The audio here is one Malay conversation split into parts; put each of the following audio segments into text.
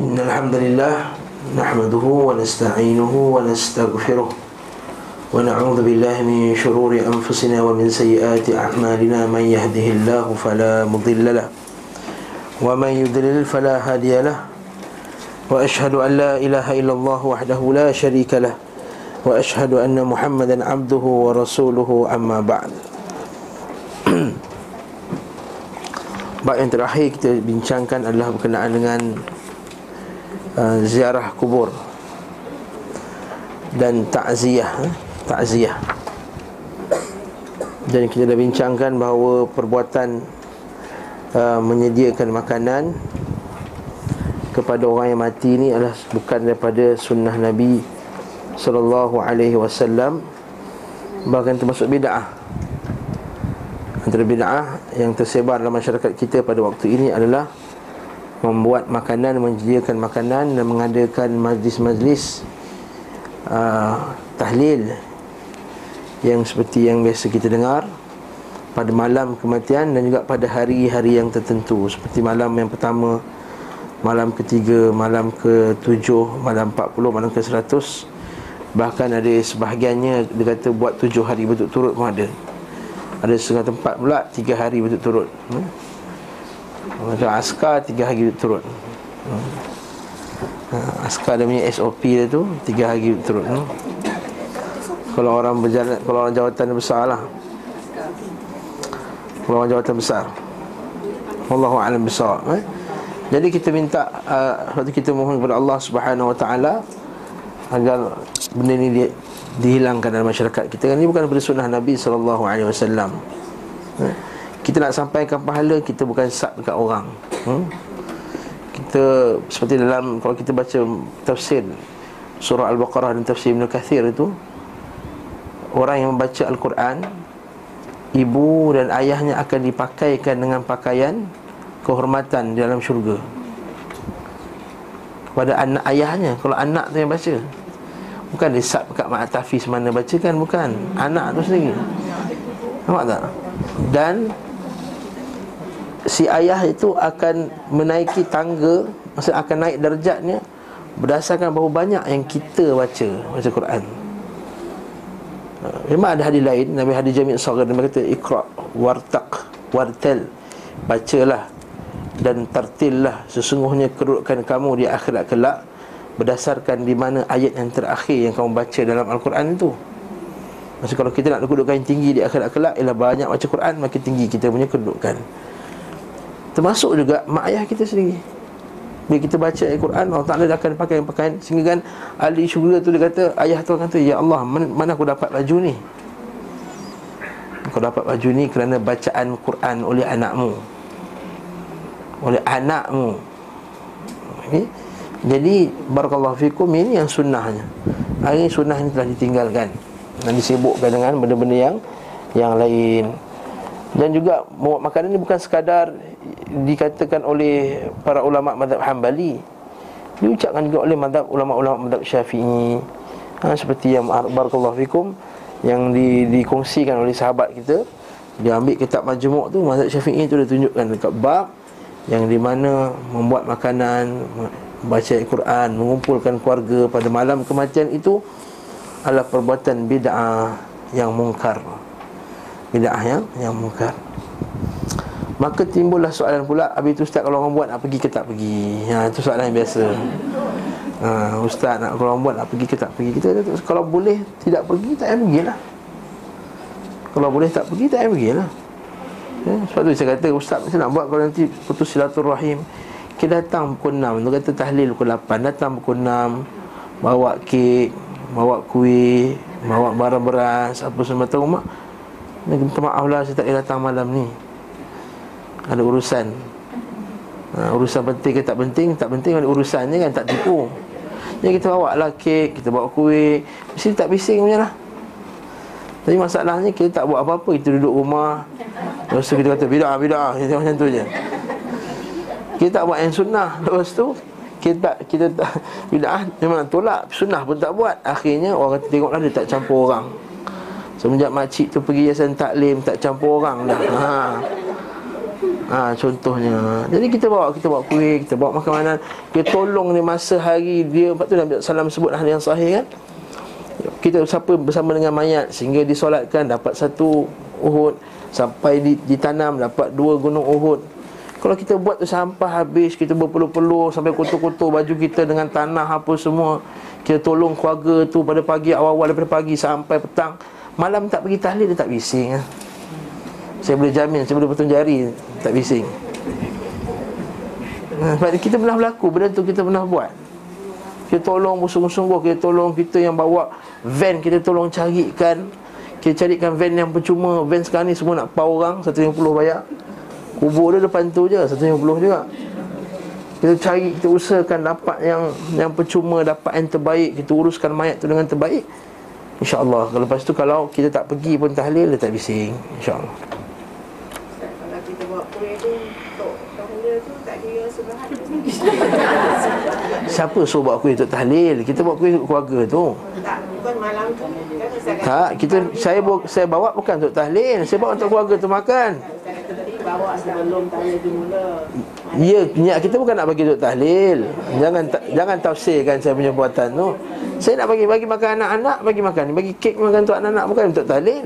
إن الحمد لله نحمده ونستعينه ونستغفره ونعوذ بالله من شرور أنفسنا ومن سيئات أعمالنا من يهده الله فلا مضل له ومن يضلل فلا هادي له وأشهد أن لا إله إلا الله وحده لا شريك له وأشهد أن محمدا عبده ورسوله أما بعد Bab yang terakhir kita bincangkan adalah berkenaan dengan uh, ziarah kubur dan takziah, eh? takziah. Dan kita dah bincangkan bahawa perbuatan uh, menyediakan makanan kepada orang yang mati ini adalah bukan daripada sunnah Nabi sallallahu alaihi wasallam bahkan termasuk bid'ah Antara bid'ah yang tersebar dalam masyarakat kita pada waktu ini adalah Membuat makanan, menyediakan makanan dan mengadakan majlis-majlis uh, Tahlil Yang seperti yang biasa kita dengar Pada malam kematian dan juga pada hari-hari yang tertentu. Seperti malam yang pertama Malam ketiga, malam ke-7, malam 40, malam ke-100 Bahkan ada sebahagiannya dia kata buat tujuh hari betul-turut pun ada. Ada setengah tempat pula Tiga hari berturut-turut. hmm? Macam askar Tiga hari berturut hmm? ha, Askar dia punya SOP dia tu Tiga hari berturut hmm? Kalau orang berjalan Kalau orang jawatan besar lah Kalau orang jawatan besar Wallahu'alam besar eh? Jadi kita minta uh, Waktu kita mohon kepada Allah Subhanahu Wa Taala Agar benda ni dia dihilangkan dalam masyarakat kita kan ini bukan sunnah Nabi sallallahu alaihi wasallam. Ha? Kita nak sampaikan pahala kita bukan sab dekat orang. Hmm? Kita seperti dalam kalau kita baca tafsir surah Al-Baqarah dan tafsir Ibn Kathir itu orang yang membaca Al-Quran ibu dan ayahnya akan dipakaikan dengan pakaian kehormatan di dalam syurga kepada anak ayahnya kalau anak tu yang baca Bukan dia sub kat Mak Tafiz mana baca kan Bukan Anak tu sendiri Nampak tak? Dan Si ayah itu akan menaiki tangga Maksudnya akan naik darjatnya Berdasarkan berapa banyak yang kita baca Baca Quran ha, Memang ada hadis lain Nabi hadis Jami' Sagar Dia kata Iqra' wartaq wartel Bacalah Dan tartillah Sesungguhnya kedudukan kamu di akhirat kelak berdasarkan di mana ayat yang terakhir yang kamu baca dalam Al-Quran itu. Maksud kalau kita nak kedudukan yang tinggi di akhirat kelak ialah banyak baca Quran makin tinggi kita punya kedudukan. Termasuk juga mak ayah kita sendiri. Bila kita baca Al-Quran Allah Ta'ala akan pakai pakaian Sehingga kan ahli syurga tu dia kata Ayah tu kata Ya Allah mana aku dapat baju ni Kau dapat baju ni kerana bacaan Quran oleh anakmu Oleh anakmu okay? Jadi barakallahu fikum ini yang sunnahnya. Hari ini sunnah ini telah ditinggalkan dan disibukkan dengan benda-benda yang yang lain. Dan juga membuat makanan ini bukan sekadar dikatakan oleh para ulama mazhab Hambali. Diucapkan juga oleh mazhab ulama-ulama mazhab Syafi'i. Ha, seperti yang barakallahu fikum yang di, dikongsikan oleh sahabat kita dia ambil kitab majmuk tu mazhab Syafi'i tu dia tunjukkan dekat bab yang di mana membuat makanan baca Al-Quran, mengumpulkan keluarga pada malam kematian itu adalah perbuatan bid'ah yang mungkar. Bid'ah yang yang mungkar. Maka timbullah soalan pula Habis tu ustaz kalau orang buat nak pergi ke tak pergi? Ha itu soalan yang biasa. Ha, Ustaz nak kalau orang buat nak pergi ke tak pergi? Kita kalau boleh tidak pergi tak payah pergilah Kalau boleh tak pergi tak payah pergilah ya, Sebab tu saya kata Ustaz macam nak buat kalau nanti putus silaturahim? Kita datang pukul 6 Dia kata tahlil pukul 8 Datang pukul 6 Bawa kek Bawa kuih Bawa barang beras Apa semua mak Dia minta maaf lah Saya tak boleh datang malam ni. Ada urusan. Ha, Urusan penting ke tak penting? Tak penting ada urusannya kan Tak tipu. Jadi kita bawa lah kek Kita bawa kuih. Mesti tak bising punya lah. Tapi masalahnya Kita tak buat apa-apa Kita duduk rumah. Lepas tu kita kata Bidah, bidah Macam tu je. Kita tak buat yang sunnah. Lepas tu kita kita tak bid'ah memang tolak sunnah pun tak buat. Akhirnya orang kata tengoklah dia tak campur orang semenjak makcik tu pergi yayasan taklim tak campur orang dah. Ha. Ha, Contohnya. Jadi kita bawa Kita bawa kuih Kita bawa makanan. Kita tolong dia masa hari dia. Lepas tu Nabi Salam sebut hal yang sahih kan? Kita siapa bersama dengan mayat Sehingga disolatkan Dapat satu Uhud. Sampai ditanam Dapat dua gunung Uhud. Kalau kita buat tu sampah habis Kita berpeluh-peluh Sampai kotor-kotor baju kita Dengan tanah apa semua Kita tolong keluarga tu Pada pagi awal-awal Daripada pagi sampai petang Malam tak pergi tahlil Dia tak bising kan? Saya boleh jamin Saya boleh potong jari Tak bising. Nah, Sebab kita pernah berlaku Benda tu kita pernah buat. Kita tolong sungguh-sungguh Kita tolong kita yang bawa Van kita tolong carikan. Kita carikan van yang percuma Van sekarang ni semua nak power orang 150 bayar. Kubur dia depan tu je 150 juga. Kita cari, kita usahakan dapat yang yang percuma, dapat yang terbaik Kita uruskan mayat tu dengan terbaik InsyaAllah Lepas tu kalau kita tak pergi pun tahlil Dia tak bising InsyaAllah Siapa suruh buat kuih untuk tahlil? Kita buat kuih untuk keluarga tu. Tak, bukan malam tu. Tak, kita saya bawa, saya bawa bukan untuk tahlil. Saya bawa untuk keluarga tu makan. Bawa sebelum tahlil dimula. Ya, niat kita bukan nak bagi untuk tahlil. Jangan jangan tafsirkan saya punya buatan tu. Saya nak bagi bagi makan anak-anak, bagi makan. Bagi kek makan untuk anak-anak bukan untuk tahlil.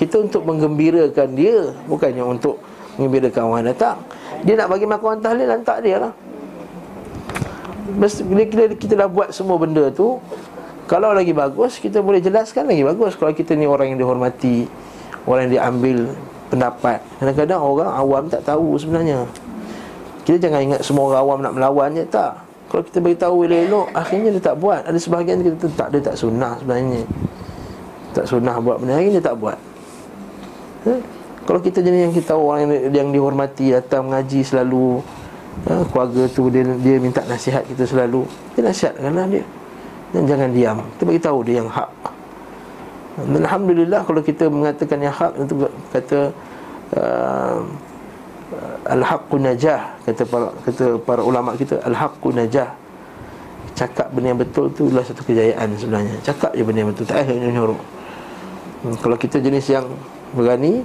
Kita untuk menggembirakan dia, bukannya untuk menggembirakan orang datang. Dia nak bagi makan orang tahlil, hantar dia lah bila kita dah buat semua benda tu Kalau lagi bagus Kita boleh jelaskan lagi bagus Kalau kita ni orang yang dihormati Orang yang diambil pendapat. Kadang-kadang orang awam tak tahu sebenarnya. Kita jangan ingat semua orang awam nak melawan je Tak. Kalau kita beritahu elok-elok Akhirnya dia tak buat. Ada sebahagian kita tak Dia tak sunnah sebenarnya. Tak sunnah buat benda Akhirnya dia tak buat. Ha? Kalau kita jenis yang kita Orang yang, yang dihormati Datang mengaji selalu ha, keluarga tu dia dia minta nasihat kita selalu. Dia nasihatkanlah dia. Dan jangan diam. Kita bagi tahu dia yang hak dan alhamdulillah kalau kita mengatakan yang hak itu kata uh, al-haqqu najah. Kata para kata para ulama kita al-haqqu najah. Cakap benda yang betul tu adalah satu kejayaan sebenarnya. Cakap je benda yang betul. Tak payah nyuruh hmm, kalau kita jenis yang berani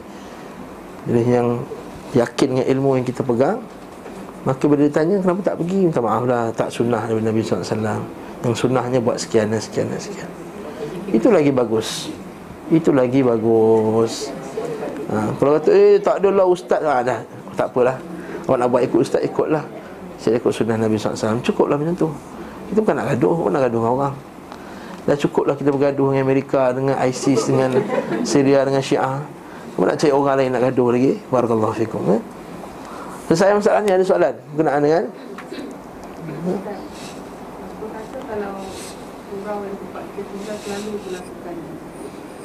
jenis yang yakin dengan ilmu yang kita pegang Maka bila ditanya kenapa tak pergi? Minta maaf lah tak sunnah dari Nabi SAW Yang sunnahnya buat sekian dan sekian dan sekian. Itu lagi bagus Itu lagi bagus. Ha, Kalau kata eh tak adalah ustaz. Ha, dah, Tak apalah. Awak nak buat ikut ustaz ikutlah. Saya ikut sunnah Nabi SAW Cukuplah macam tu. Kita bukan nak gaduh Bukan nak gaduh dengan orang. Dah cukuplah kita bergaduh dengan Amerika Dengan ISIS Dengan Syria Dengan Syiah. Kamu nak cari orang lain nak gaduh lagi? Barakallahu fikum eh? Selesai masalah ni ada soalan? Berkenaan dengan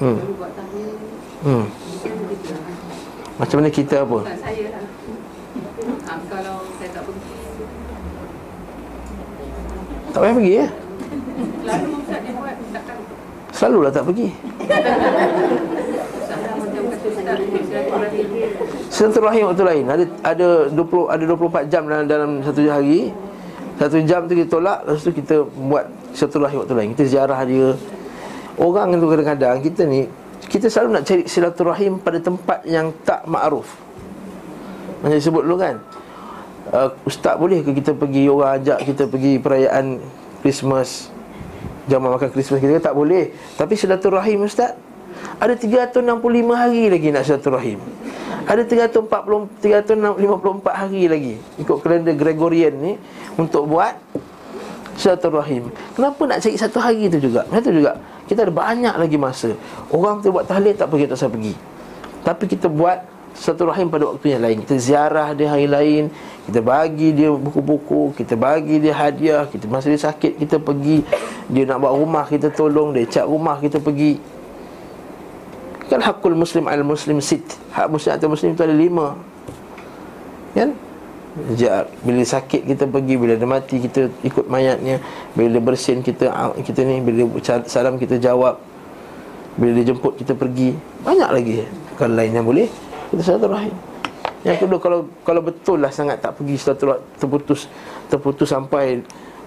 Hmm. Hmm. Macam mana kita apa? Saya lah. Ha, kalau saya tak pergi. Tak payah pergi ya? Selalu Ustaz dia buat Selalulah tak pergi. Silaturahim waktu lain ada ada 20 ada 24 jam dalam dalam satu hari. Satu jam tu kita tolak lepas tu kita buat silaturahim waktu lain. Kita ziarah dia. Orang tu kadang-kadang kita ni kita selalu nak cari silaturahim pada tempat yang tak makruf. Macam disebut dulu kan. Uh, ustaz boleh ke kita pergi orang ajak kita pergi perayaan Christmas Jaman makan Christmas kita tak boleh Tapi silaturahim ustaz ada 365 hari lagi nak silaturahim Ada 340, 354 hari lagi Ikut kalender Gregorian ni Untuk buat silaturahim. Kenapa nak cari satu hari tu juga? Macam tu juga. Kita ada banyak lagi masa. Orang tu buat tahlil tak pergi tak pergi. Tapi kita buat satu rahim pada waktu yang lain. Kita ziarah dia hari lain. Kita bagi dia buku-buku. Kita bagi dia hadiah. Kita masa dia sakit kita pergi. Dia nak buat rumah kita tolong. Dia cat rumah kita pergi. Kan hakul muslim al muslim sit. Hak muslim atau muslim itu ada lima. Kan bila sakit kita pergi Bila dia mati kita ikut mayatnya Bila dia bersin kita kita ni Bila dia salam kita jawab Bila dia jemput kita pergi Banyak lagi Kalau lain yang boleh Kita satu rahim Yang kedua kalau kalau betul lah sangat tak pergi satu terputus terputus sampai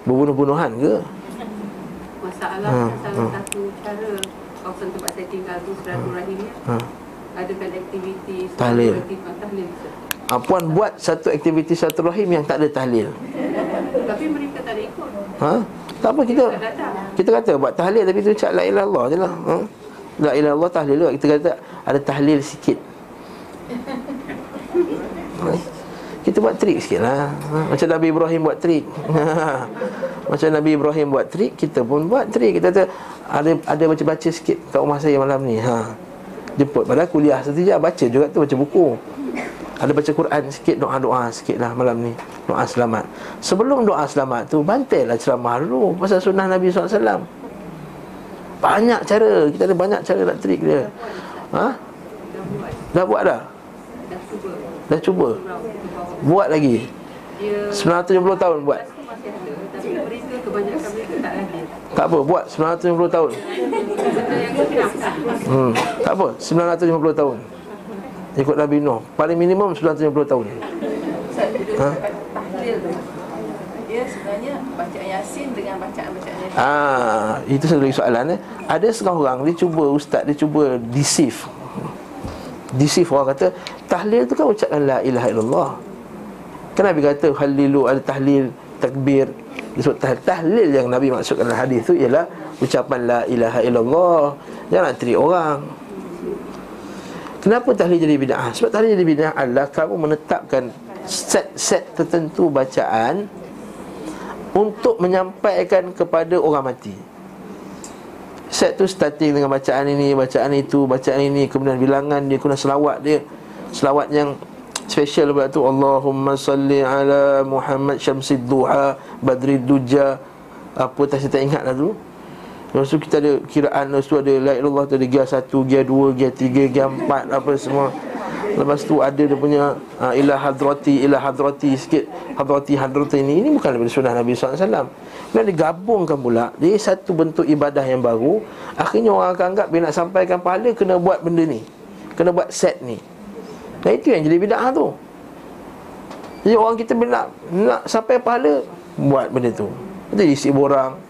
berbunuh-bunuhan ke? Masalah ha, salah ha. satu cara kawasan tempat saya tinggal tu Seratul hmm. Rahimnya ha. adakan aktiviti tahlil. tahlil ha, Puan buat satu aktiviti satu rahim yang tak ada tahlil Tapi mereka tak ada ikut. ha? Tak apa kita Kita kata buat tahlil tapi tu cak la ilaha illallah je lah ha? La ilaha illallah tahlil juga Kita kata ada tahlil sikit ha? Kita buat trik sikit lah ha? Macam Nabi Ibrahim buat trik Macam Nabi Ibrahim buat trik Kita pun buat trik Kita kata ada ada baca-baca sikit kat rumah saya malam ni ha. Jemput Padahal kuliah satu jam Baca juga tu baca buku Ada baca Quran sikit Doa-doa sikit lah malam ni Doa selamat Sebelum doa selamat tu Bantailah ceramah dulu Pasal sunnah Nabi SAW Banyak cara Kita ada banyak cara nak trik dia Ha? Dah buat dah? Dah cuba. Buat lagi? Dia 970 tahun buat? tak apa, buat 950 tahun. Hmm, tak apa, 950 tahun. Ikut Nabi Nuh, paling minimum 950 tahun. Ha? tahlil tu dia sebenarnya bacaan yasin dengan bacaan-bacaan yasin Ah, itu satu lagi soalan eh. Ada setengah orang dia cuba ustaz dia cuba deceive. Deceive orang kata tahlil tu kan ucapkan la ilaha illallah. Kan Nabi kata halilu ada tahlil, takbir. Disebut tahlil, tahlil yang Nabi maksudkan dalam hadis tu ialah ucapan la ilaha illallah. Jangan nak trik orang. Kenapa tahlil jadi bid'ah? Sebab tahlil jadi bid'ah adalah kamu menetapkan set-set tertentu bacaan untuk menyampaikan kepada orang mati. Set tu starting dengan bacaan ini, bacaan itu, bacaan ini, kemudian bilangan dia, kemudian selawat dia. Selawat yang special pula tu Allahumma salli ala Muhammad Syamsid Duha Badrid Duja Apa tak saya tak ingat lah tu Lepas tu kita ada kiraan Lepas tu ada La ilallah tu ada gear 1, gear 2, gear 3, gear 4 Apa semua. Lepas tu ada dia punya uh, Ilah hadrati, ilah hadrati sikit. Hadrati, hadrati ini Ini bukan daripada sunnah Nabi SAW Kemudian digabungkan pula. Dia satu bentuk ibadah yang baru. Akhirnya orang akan anggap Bila nak sampaikan pahala Kena buat benda ni. Kena buat set ni. Dan itu yang jadi bid'ah tu. Jadi orang kita bila nak, nak sampai pahala Buat benda tu. Nanti isi borang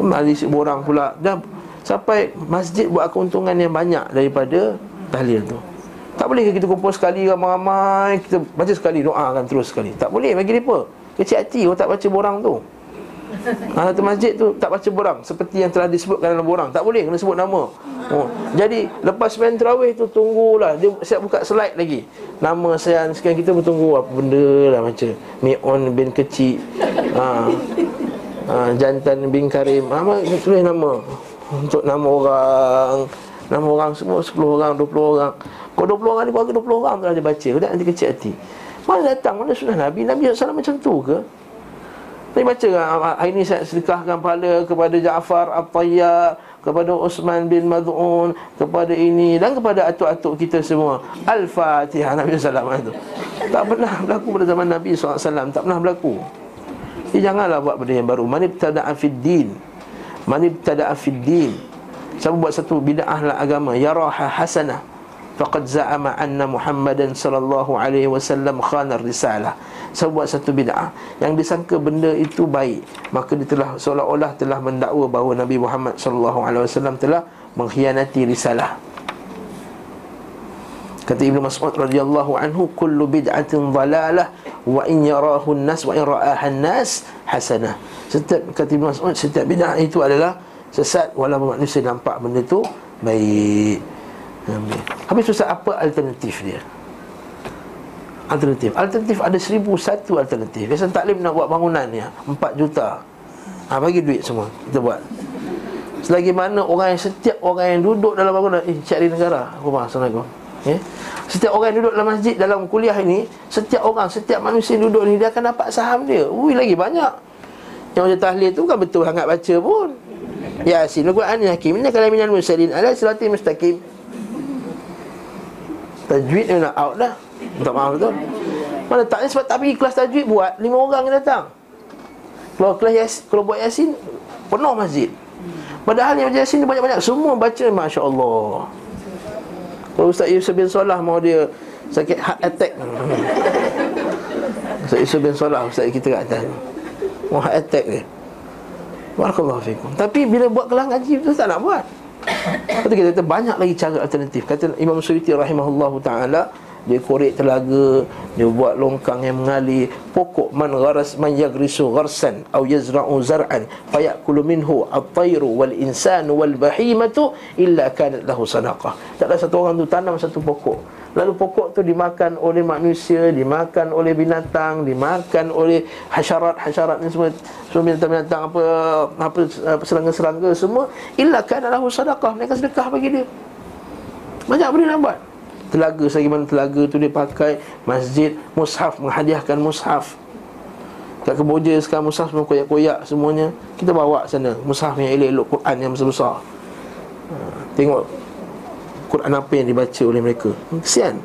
Kembali isi borang pula. Dan sampai masjid buat keuntungan yang banyak Daripada tahlil tu. Tak boleh kita kumpul sekali ramai-ramai? Kita baca sekali doa kan terus sekali. Tak boleh bagi mereka Kecil hati orang tak baca borang tu. Ha, Satu masjid tu tak baca borang. Seperti yang telah disebutkan dalam borang. Tak boleh kena sebut nama. Oh. Jadi lepas main terawih tu tunggulah. Dia siap buka slide lagi. Nama saya sekian kita bertunggu Apa benda lah macam Mi'on bin kecil. Ha. Ha, Jantan bin Karim. Ha, Tulis nama? Untuk nama orang. Nama orang semua 10 orang, 20 orang. Kalau 20 orang ni keluarga 20 orang tu dia baca. Dia nanti kecil hati. Mana datang, mana sunnah Nabi? Nabi SAW macam tu ke? Tapi baca kan Hari ni saya sedekahkan pahala kepada Ja'far At-Tayyar Kepada Osman bin Mad'un Kepada ini Dan kepada atuk-atuk kita semua. Al-Fatihah Nabi SAW itu Tak pernah berlaku pada zaman Nabi SAW. Tak pernah berlaku Janganlah buat benda yang baru. Manibtada'a fid din. Manibtada'a fid din. Siapa buat satu bid'ah lah agama? Yaraha hasanah Faqad za'ama anna Muhammadan sallallahu alaihi wasallam khana risalah. Siapa buat satu bid'ah Yang disangka benda itu baik Maka dia telah seolah-olah telah mendakwa bahawa Nabi Muhammad sallallahu alaihi wasallam telah mengkhianati risalah Kata Ibnu Mas'ud radhiyallahu anhu kullu bid'atin dhalalah wa in yarahu an-nas wa in ra'aha an-nas hasanah. Setiap kata Ibnu Mas'ud setiap bid'ah itu adalah sesat walaupun manusia nampak benda tu baik. Amin. Habis susah apa alternatif dia? Alternatif. Alternatif ada seribu satu alternatif. Biasa taklim nak buat bangunan ya, 4 juta. Ha, bagi duit semua. Kita buat. Selagi mana orang yang setiap orang yang duduk dalam bangunan eh cari negara. Faham Assalamualaikum. Ya. Setiap orang duduk dalam masjid dalam kuliah ini, setiap orang, setiap manusia yang duduk ni dia akan dapat saham dia. Ui lagi banyak. Yang macam tahlil tu kan betul sangat baca pun. Yasin Al-Quran Hakim. Ini kalau minal mursalin Ala sirati mustaqim. Tajwid ni nak out dah. Minta maaf betul? Mana tak ni sebab tak pergi kelas tajwid buat. Lima orang yang datang. Kalau kelas yasin, Kalau buat yasin Penuh masjid. Padahal yang baca yasin ni banyak-banyak. Semua baca Masya Allah Kalau Ustaz Yusuf bin Salah Mau dia Sakit heart attack. Ustaz Yusuf bin Salah Ustaz kita kat atas Mau heart attack dia. Barakallahu fikum. Tapi bila buat kelas ngaji tu tak nak buat. Kata kita kata banyak lagi cara alternatif. Kata Imam Suyuti rahimahullahu ta'ala Dia korek telaga Dia buat longkang yang mengalir. Pokok man gharas man yagrisu gharsan Au yazra'u zar'an Fayakulu minhu at-tayru wal insanu wal bahimatu Illa kanat lahu sadaqah. Tak ada satu orang tu tanam satu pokok. Lalu pokok tu dimakan oleh manusia Dimakan oleh binatang Dimakan oleh hasyarat-hasyarat ni semua. Semua binatang-binatang apa, apa, serangga-serangga semua Illa kanat lahu sadaqah. Mereka sedekah bagi dia. Banyak benda nak buat Telaga sebagaimana telaga tu dia pakai Masjid, mushaf, menghadiahkan mushaf. Kat Kemboja sekarang mushaf semua koyak-koyak semuanya. Kita bawa sana Mushaf yang elok-elok Quran yang besar-besar. Ha, Tengok Quran apa yang dibaca oleh mereka. Kesian.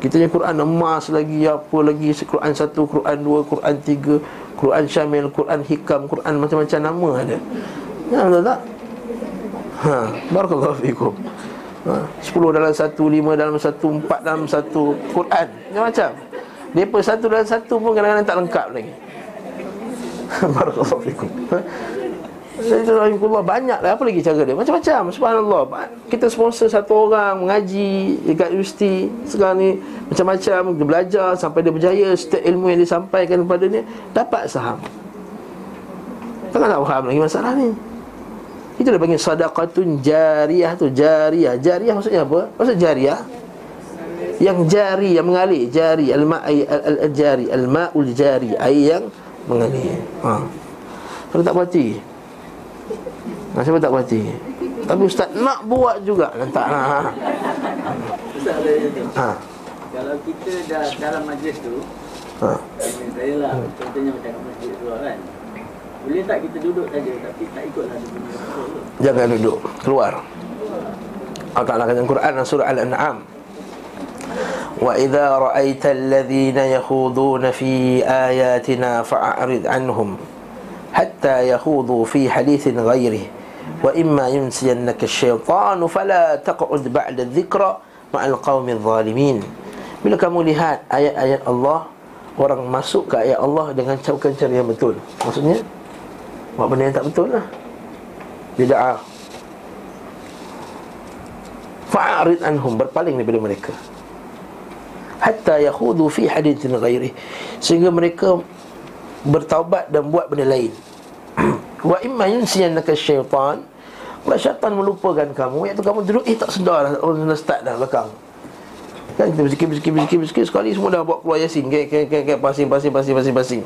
Kita punya Quran emas lagi Apa lagi? Quran satu, Quran dua, Quran tiga Quran syamil, Quran hikam Quran macam-macam nama ada. Ya betul tak? Ha, Barakallahu fikum ha, 10 dalam satu, 5 dalam satu, 4 dalam satu. Quran. Macam-macam Mereka satu dalam satu pun kadang-kadang tak lengkap lagi. Barakallahu fikum. Ha? Banyak lah. Apa lagi cara dia? Macam-macam. Subhanallah. Kita sponsor satu orang Mengaji Dekat universiti. Sekarang ni Macam-macam. Dia belajar Sampai dia berjaya. Setiap ilmu yang disampaikan kepada dia Dapat saham. Takkan tak faham lagi masalah ni itu dia panggil sadaqatun jariyah tu. Jariyah. Jariyah maksudnya apa? Maksud jariyah? Yang jari yang mengalir. Jari. Al-ma'i al-jari Al-ma'ul jari. Air yang mengalir. Ha. Kalau tak berhati ha, Siapa tak berhati Tapi ustaz nak buat juga. Tak nak ha. Ada ha. Kalau kita dah dalam majlis tu ha. Saya lah Contohnya macam masjid tu kan boleh tak kita duduk saja tapi tak ikutlah dia punya Jangan duduk, keluar. Allah Ta'ala kata Quran surah Al-An'am. Wa idza ra'aita alladhina yakhuduna fi ayatina fa'rid anhum hatta yakhudu fi hadithin ghairihi wa imma yunsiyannaka asy-syaitanu fala taq'ud ba'da dhikra ma'al qaumil zalimin. Bila kamu lihat ayat-ayat Allah Orang masuk ke ayat Allah dengan cara-cara yang betul Maksudnya Buat benda yang tak betul lah. Bida'ah Fa'arid anhum Berpaling daripada mereka. Hatta yakhudu fi hadithin ghairi Sehingga mereka Bertaubat dan buat benda lain. Wa imma yunsiyannaka syaitan Kalau syaitan melupakan kamu. Iaitu kamu duduk Eh tak sedar lah Orang dah start dah belakang. Kan kita berzikir, berzikir, berzikir, berzikir Sekali semua dah buat keluar yasin. Kek, kek, kek, kek, pasing, pasing, pasing, pasing, pasing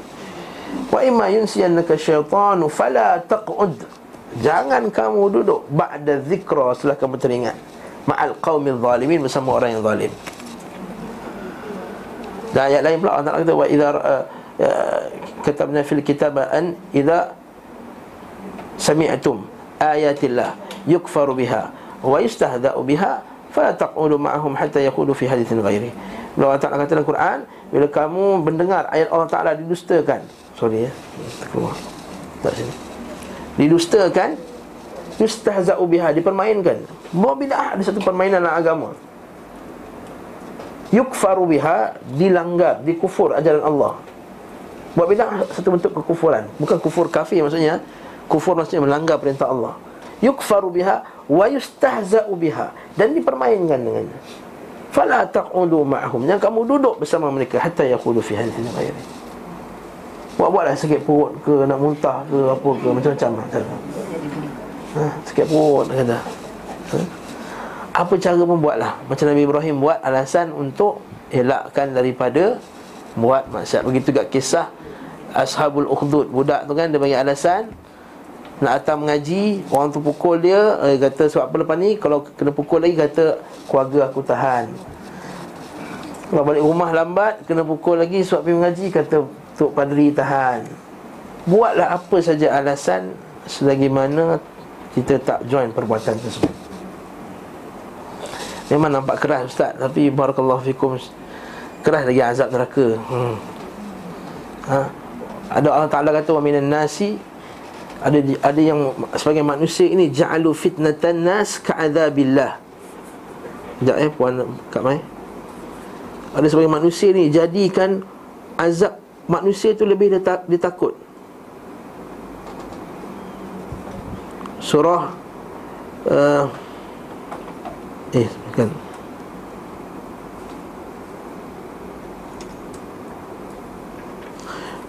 Wa imma yunsiyannaka syaitanu fala taq'ud. Jangan kamu duduk ba'da zikra setelah kamu teringat ma'al qaumil zalimin bersama orang yang zalim. Dan ayat lain pula Allah Taala kata wa idza uh, uh, katabna fil kitab an idza sami'tum ayatillah yukfaru biha wa yustahza'u biha fala taq'udu ma'ahum hatta yaqulu fi haditsin ghairi. Allah Taala kata dalam Quran bila kamu mendengar ayat Allah Taala didustakan Sorry ya Keluar. Tak sini. Didustakan Yustahza'u biha Dipermainkan. Bahawa bid'ah ada satu permainan dalam agama. Yukfaru biha Dilanggar Dikufur ajaran Allah. Buat bid'ah satu bentuk kekufuran. Bukan kufur kafir maksudnya Kufur maksudnya melanggar perintah Allah. Yukfaru biha Wa yustahza'u biha Dan dipermainkan dengannya. Fala taq'udu ma'ahum Yang kamu duduk bersama mereka Hatta yakudu fi hadithin ghairi Buat-buatlah sakit perut ke Nak muntah ke apa ke Macam-macam ha, Sakit perut kata. Ha? Apa cara pun buatlah Macam Nabi Ibrahim buat alasan untuk Elakkan daripada Buat maksiat. Begitu juga kisah Ashabul Ukhdud. Budak tu kan dia bagi alasan Nak datang mengaji Orang tu pukul dia eh, Kata sebab apa lepas ni? Kalau kena pukul lagi kata Keluarga aku tahan Kalau balik rumah lambat Kena pukul lagi sebab pergi mengaji Kata Tok Padri tahan Buatlah apa saja alasan Selagi mana Kita tak join perbuatan tersebut Memang nampak keras Ustaz Tapi Barakallahu Fikum Keras lagi azab neraka hmm. ha? Ada Allah Ta'ala kata Wa minan nasi ada ada yang sebagai manusia ini ja'alu fitnatan nas ka'adzabillah. Sekejap eh puan Kak Mai. Ada sebagai manusia ni jadikan azab Manusia tu lebih dia, tak, dia takut. Surah uh, Eh, bukan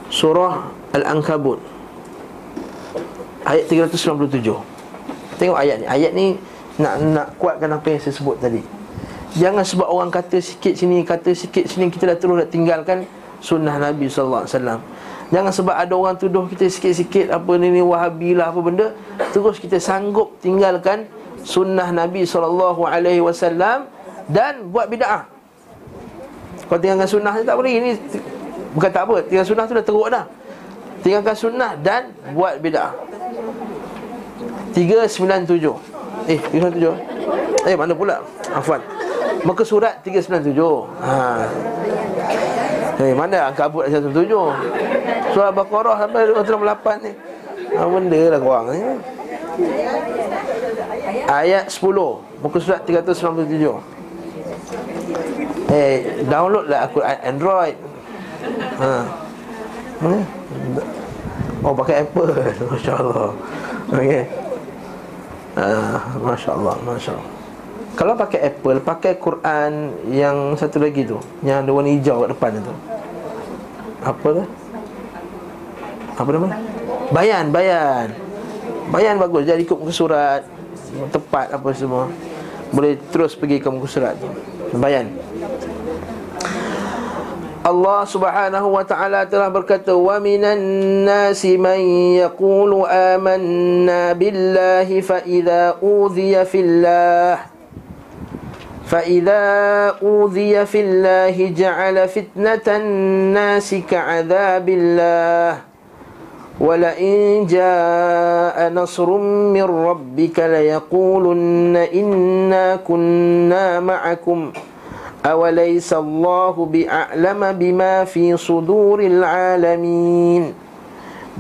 Surah Al-Ankabut Ayat 397 Tengok ayat ni. Ayat ni nak, nak kuatkan apa yang saya sebut tadi. Jangan sebab orang kata sikit sini Kata sikit sini Kita dah terus nak tinggalkan. Sunnah Nabi SAW Jangan sebab ada orang tuduh kita sikit-sikit Apa ni ni wahabi lah apa benda Terus kita sanggup tinggalkan Sunnah Nabi SAW Dan buat bida'ah Kalau tinggalkan sunnah tak boleh Ini bukan tak apa Tinggalkan sunnah tu dah teruk dah. Tinggalkan sunnah dan buat bida'ah 397 Eh 397 Eh mana pula? Afwan. Muka surat 397 ha. Eh mana angka abut 397 Surah Baqarah sampai 268 ni. Apa benda lah korang ni? Ayat 10 Muka surat 397 Eh, download lah aku Android. Ha. Oh, pakai Apple. Masya Allah. Okay uh, Masya Allah Masya Allah Kalau pakai Apple Pakai Quran Yang satu lagi tu Yang ada warna hijau kat depan tu. Apa tu? Apa nama? Bayan, bayan. Bayan bagus, jadi ikut muka surat. Tepat apa semua. Boleh terus pergi ke muka surat tu. Bayan. Allah Subhanahu wa taala telah berkata wa minan nasi man yaqulu amanna billahi fa idza udhiya fillah fa idza udhiya fillahi ja'ala fitnatan nasi ka'adzabillah ولئن جاء نصر من ربك ليقولن إنا كنا معكم أوليس الله بأعلم بما في صدور العالمين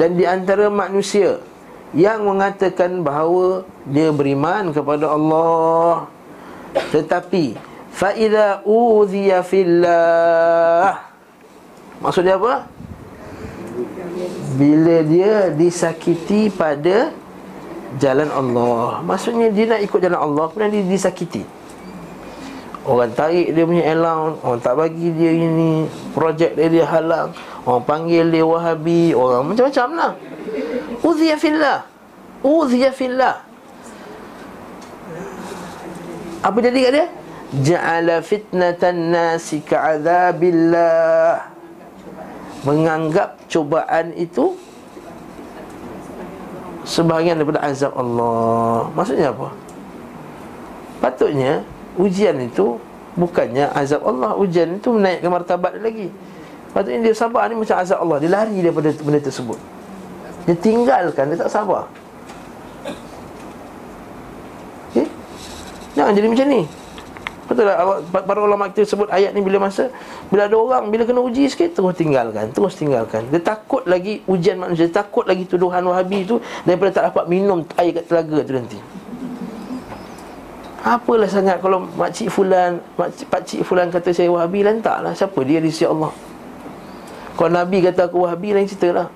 dan di antara manusia yang mengatakan bahawa dia beriman kepada Allah tetapi fa idza udhiya fillah. Maksudnya apa? Bila dia disakiti pada jalan Allah. Maksudnya dia nak ikut jalan Allah Kemudian dia disakiti. Orang tarik dia punya allowance Orang tak bagi dia ini Projek dia dia halang. Orang panggil dia wahabi Orang macam-macam lah. Uziya fillah. Uziya fillah Apa jadi kat dia? Ja'ala fitnatan nasi ka'adhabillah menganggap cubaan itu sebahagian daripada azab Allah. Maksudnya apa? Patutnya ujian itu bukannya azab Allah, ujian itu menaikkan martabat lagi. Patutnya dia sabar ni macam azab Allah, dia lari daripada benda tersebut. Dia tinggalkan, dia tak sabar. Jangan jadi macam ni. Betul tak para ulama kita sebut ayat ni bila masa bila ada orang bila kena uji sikit terus tinggalkan, terus tinggalkan. Dia takut lagi ujian manusia, takut lagi tuduhan Wahabi tu daripada tak dapat minum air kat telaga tu nanti. Apalah sangat kalau makcik fulan, makcik pakcik fulan kata saya Wahabi lantaklah. Siapa dia di sisi Allah? Kalau Nabi kata aku Wahabi lain ceritalah.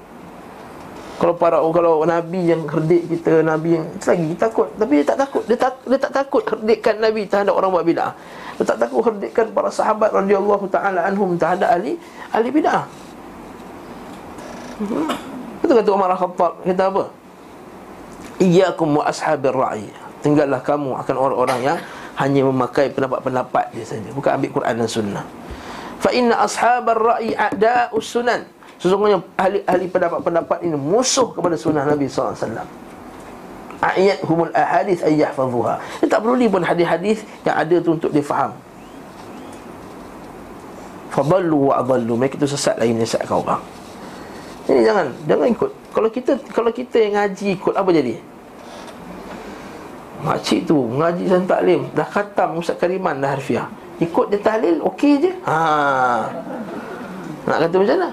Kalau para kalau nabi yang herdik kita, nabi yang lagi takut, tapi dia tak takut. Dia tak dia tak takut herdikkan nabi terhadap orang buat bidah. Dia tak takut herdikkan para sahabat radhiyallahu taala anhum terhadap ahli ahli bidah. Hmm. Betul kata Umar Al-Khattab kata apa? Iyyakum wa ashabir ra'i. Tinggallah kamu akan orang-orang yang hanya memakai pendapat-pendapat dia saja, bukan ambil Quran dan sunnah. Fa inna ashabar ra'i a'da'us sunan. Sesungguhnya ahli-ahli pendapat-pendapat ini musuh kepada sunnah Nabi SAW Ayat humul ahadith ayyahfadhuha Dia tak perlu pun hadis-hadis yang ada tu untuk dia faham. Fadallu wa adallu. Mereka tu sesat lain sesat kau orang. Ini jangan, jangan ikut. Kalau kita kalau kita yang ngaji ikut apa jadi? Makcik tu ngaji dan taklim. Dah khatam Ustaz Kariman dah harfiah. Ikut dia tahlil, okey je. Ha. Nak kata macam mana?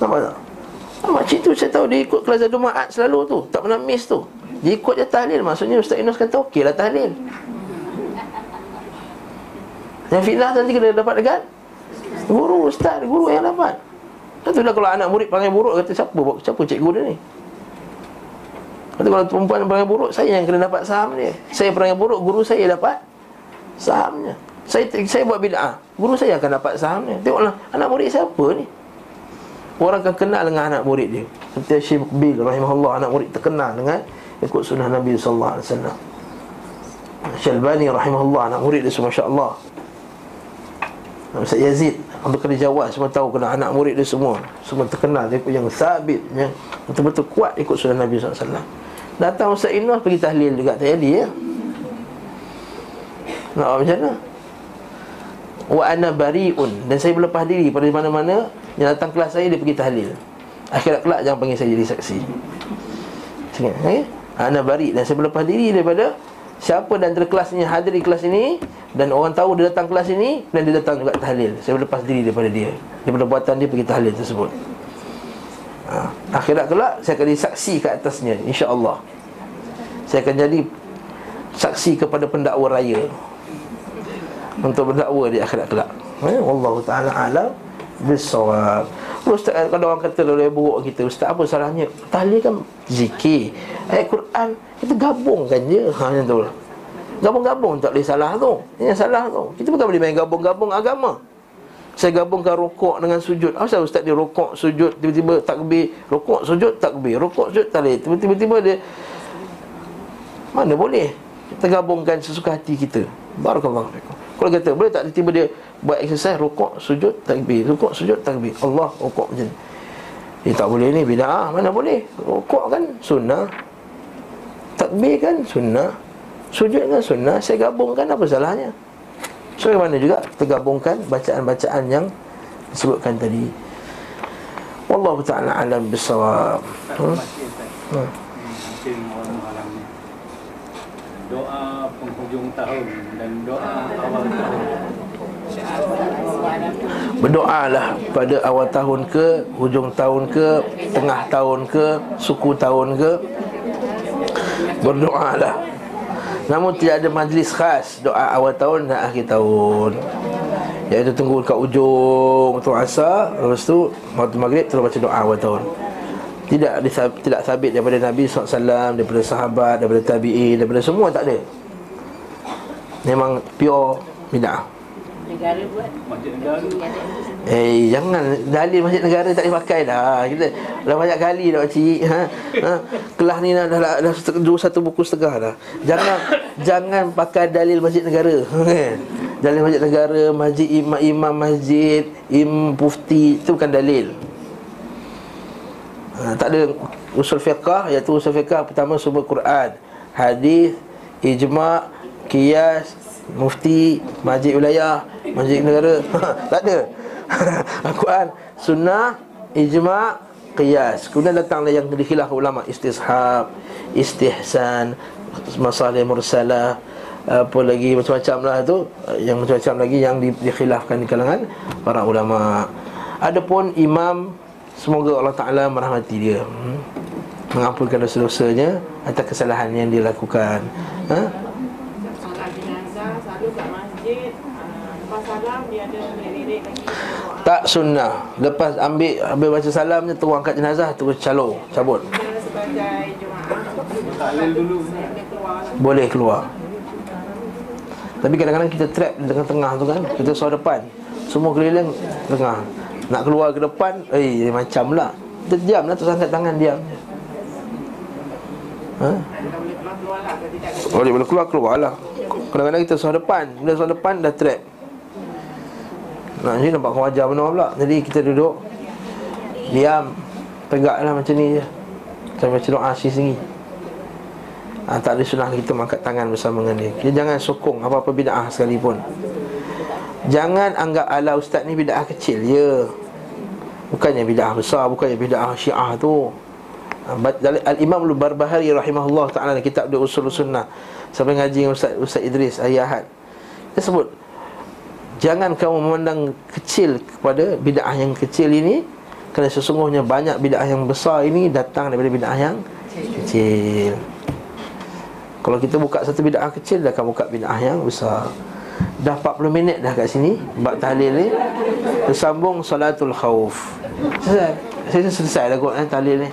Nampak tak? Ah, makcik tu saya tahu dia ikut kelas Jumaat selalu tu. Tak pernah miss tu. Dia ikut je tahlil. Maksudnya Ustaz Inus kata okey lah tahlil. Yang fitnah nanti kena dapat dekat Guru Ustaz Guru yang dapat. Lepas dah kalau anak murid panggil buruk Kata siapa siapa cikgu dia ni? Kata kalau perempuan panggil buruk Saya yang kena dapat saham dia. Saya panggil buruk Guru saya dapat sahamnya. Saya saya buat bid'ah Guru saya akan dapat sahamnya. Tengoklah anak murid siapa ni Orang akan kenal dengan anak murid dia. Seperti Syekh Bil rahimahullah Anak murid terkenal dengan Ikut sunnah Nabi SAW Syalbani rahimahullah Anak murid dia semua Allah Ustaz Yazid Abdul Qadir Jawad Semua tahu kena anak murid dia semua. Semua terkenal Dia yang sabit Yang betul-betul kuat ikut sunnah Nabi SAW Datang Ustaz Inuh pergi tahlil juga Tak jadi ya. Nak macam mana? Wa ana bari'un. Dan saya berlepas diri pada mana-mana Yang datang kelas saya dia pergi tahlil. Akhirat kelak jangan panggil saya jadi saksi. Ingat okay? Ana bari' dan saya berlepas diri daripada Siapa dan antara kelas ini hadir di kelas ini Dan orang tahu dia datang kelas ini Dan dia datang juga tahlil. Saya berlepas diri daripada dia. Daripada buatan dia pergi tahlil tersebut. Ha. Akhirat kelak saya akan jadi saksi ke atasnya InsyaAllah. Saya akan jadi Saksi kepada pendakwa raya. Untuk berdakwa di akhirat kelak. Eh, wallahu taala alam bisawab. Ustaz kalau orang kata lebih buruk kita Ustaz apa salahnya? Tahlil kan zikir. Ayat Quran Kita gabungkan je. Ha macam tu. Gabung-gabung tak boleh salah tu. Yang salah tu. Kita bukan boleh main gabung-gabung agama. Saya gabungkan rokok dengan sujud. Apa Ustaz dia rokok, sujud Tiba-tiba takbir? Rokok, sujud, takbir. Rokok, sujud, tahlil. Tiba-tiba dia Mana boleh? Kita gabungkan sesuka hati kita. Barakallahu fikum. Kalau kata boleh tak tiba dia buat exercise rukuk sujud takbir. Rukuk sujud takbir. Allah rukuk macam ni. Dia tak boleh ni bidah. Mana boleh? Rukuk kan sunnah. Takbir kan sunnah. Sujud kan sunnah. Saya gabungkan apa salahnya? So mana juga kita gabungkan bacaan-bacaan yang disebutkan tadi. Wallahu taala alam bisawab. Hmm? hmm. doa penghujung tahun dan doa awal tahun. Berdoalah pada awal tahun ke, hujung tahun ke, tengah tahun ke, suku tahun ke. Berdoalah. Namun tidak ada majlis khas doa awal tahun dan akhir tahun. Iaitu tunggu kat ujung waktu asar, lepas tu waktu maghrib terus baca doa awal tahun tidak tidak sabit daripada Nabi SAW daripada sahabat daripada tabi'in daripada semua tak ada memang pure bidah negara buat masjid negara Eh jangan dalil masjid negara tak dipakai dah. Kita dah banyak kali dah cik. Ha? ha? Kelas ni dah dah, dah, dah dua satu buku setengah dah. Jangan jangan pakai dalil masjid negara. Kan? dalil masjid negara, masjid imam imam masjid, im mufti itu bukan dalil ha, Tak ada usul fiqah Iaitu usul fiqah pertama sumber Quran Hadis, ijma' Qiyas, mufti Majid wilayah, majid negara. Tak ada. Al-Quran, sunnah, ijma' Qiyas. Kemudian datanglah yang dikhilaf ulama Istishab, istihsan Masalah mursalah apa lagi macam-macam lah tu yang macam-macam lagi yang di, dikhilafkan di kalangan para ulama. Adapun imam Semoga Allah Ta'ala merahmati dia. Hmm? Mengampunkan dosa-dosanya Atas kesalahan yang dia lakukan. Ha? Tak sunnah. Lepas ambil Ambil baca salamnya Terus angkat jenazah Terus calo Cabut. Boleh keluar. Tapi kadang-kadang kita trap Di tengah-tengah tu kan Kita suara depan. Semua keliling Tengah. Nak keluar ke depan Eh macam lah. Kita diam lah Terus angkat tangan diam. Ha? Boleh boleh keluar keluar lah. Kadang-kadang kita suara depan. Bila suara depan dah trap Nah ni nampak wajah benar pula. Jadi kita duduk Diam Tegak lah macam ni je. Macam baca doa sini. Ha, Tak ada sunnah kita mengangkat tangan bersama dengan dia. Kita jangan sokong apa-apa bid'ah sekalipun. Jangan anggap ala ustaz ni bid'ah kecil Ya Bukannya bid'ah besar Bukannya bid'ah syiah tu. Al-Imam Al-Barbahari rahimahullah ta'ala Kitab dia usul sunnah. Sampai ngaji dengan Ustaz, Ustaz Idris Ayahat Dia sebut Jangan kamu memandang kecil kepada bid'ah yang kecil ini Kerana sesungguhnya banyak bid'ah yang besar ini Datang daripada bid'ah yang kecil. Kalau kita buka satu bid'ah kecil Dia akan buka bid'ah yang besar. Dah 40 minit dah kat sini Bak tahlil ni. Tersambung salatul khawf. Selesai? Saya selesai dah kot eh, tahlil ni.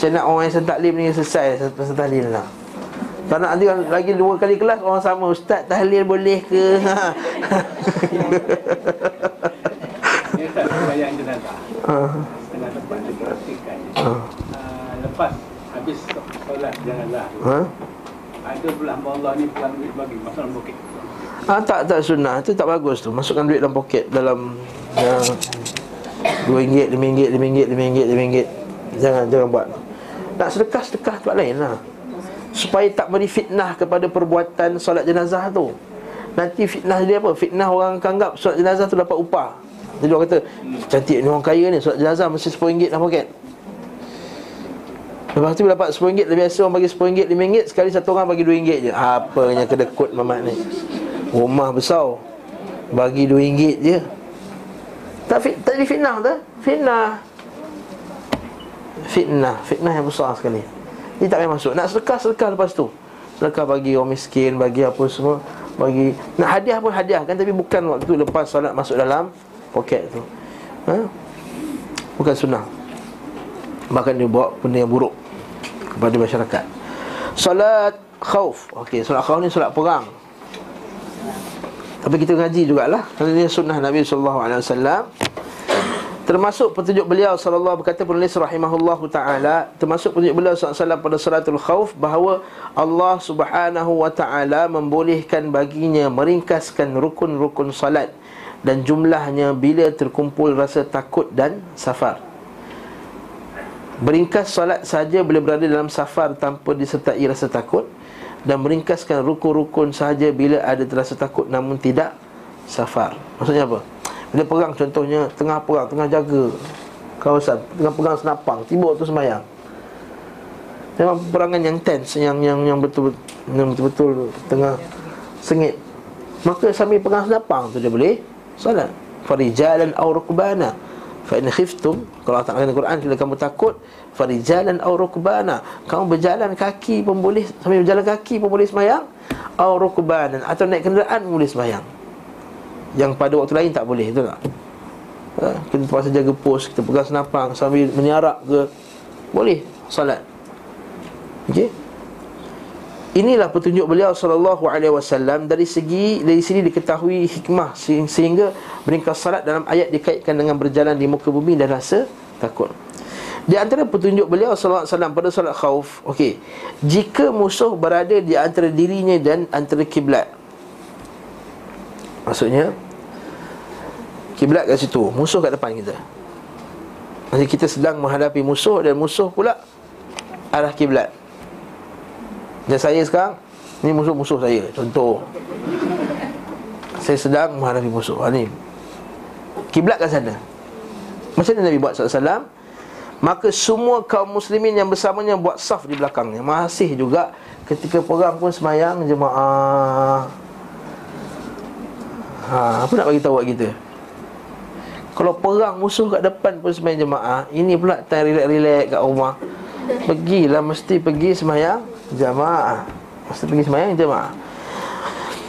Saya nak orang yang sentaklim ni selesai Pasal tahlil lah tak nak nanti lagi dua kali kelas Orang sama Ustaz tahlil boleh ke Ha. uh, lepas habis solat tu Ha? ada pula Allah ni pulang duit bagi masuk dalam poket Ah tak tak sunnah itu tak bagus tu. Masukkan duit dalam poket dalam yang RM2, RM5, RM5, RM5, RM5. Jangan jangan buat. Nak sedekah sedekah tempat lain lah. Supaya tak beri fitnah kepada perbuatan solat jenazah tu. Nanti fitnah dia apa? Fitnah orang akan anggap solat jenazah tu dapat upah. Jadi orang kata, cantik ni orang kaya ni solat jenazah mesti RM10 dalam poket. Lepas tu dapat RM10 Lebih biasa orang bagi RM10, RM5 Sekali satu orang bagi RM2 je Apanya kedekut mamat ni Rumah besar Bagi RM2 je Tak, fit, tak fitnah tu Fitnah Fitnah Fitnah yang besar sekali Ini tak payah masuk. Nak sedekah, sedekah lepas tu. Sedekah bagi orang miskin Bagi apa semua Bagi Nak hadiah pun hadiah kan Tapi bukan waktu lepas solat masuk dalam Poket tu. Ha? Bukan sunnah. Bahkan dia bawa benda yang buruk Kepada masyarakat. Salat khauf. Okey, salat khauf ni salat perang. Tapi kita ngaji jugalah. Kerana dia sunnah Nabi SAW Termasuk petunjuk beliau sallallahu berkata penulis rahimahullahu taala termasuk petunjuk beliau sallallahu pada salatul khauf bahawa Allah Subhanahu wa taala membolehkan baginya meringkaskan rukun-rukun salat dan jumlahnya bila terkumpul rasa takut dan safar. Beringkas solat saja bila berada dalam safar tanpa disertai rasa takut dan meringkaskan rukun-rukun saja bila ada terasa takut namun tidak safar. Maksudnya apa? Bila perang contohnya tengah perang, tengah jaga kawasan, tengah perang senapang, tiba waktu sembahyang. Memang perangan yang tense yang yang yang betul yang betul-betul tengah sengit. Maka sambil perang senapang tu dia boleh solat. Farijalan aw rukbana. Fa in khiftum kalau tak kena Quran bila kamu takut farijalan aw rukbana kamu berjalan kaki pun boleh sambil berjalan kaki pun boleh sembahyang aw rukbana atau naik kenderaan pun boleh sembahyang yang pada waktu lain tak boleh betul tak ha, kita terpaksa jaga pos kita pegang senapang sambil menyarak ke boleh salat okey Inilah petunjuk beliau sallallahu alaihi wasallam dari segi dari sini diketahui hikmah sehingga meringkas salat dalam ayat dikaitkan dengan berjalan di muka bumi dan rasa takut. Di antara petunjuk beliau sallallahu alaihi wasallam pada salat khauf, okey. Jika musuh berada di antara dirinya dan antara kiblat. Maksudnya kiblat kat situ, musuh kat depan kita. Nanti kita sedang menghadapi musuh dan musuh pula arah kiblat. Dan saya sekarang Ni musuh-musuh saya. Contoh Saya sedang menghadapi musuh. Ha, Ni. Kiblat kat sana. Macam mana Nabi buat SAW Maka semua kaum muslimin yang bersamanya Buat saf di belakangnya. Masih juga Ketika perang pun semayang Jemaah ha, Apa nak bagi tahu kita? Kalau perang musuh kat depan pun semayang jemaah Ini pula time relax-relax kat rumah. Pergilah mesti pergi semayang jamaah Mesti pergi semayang jamaah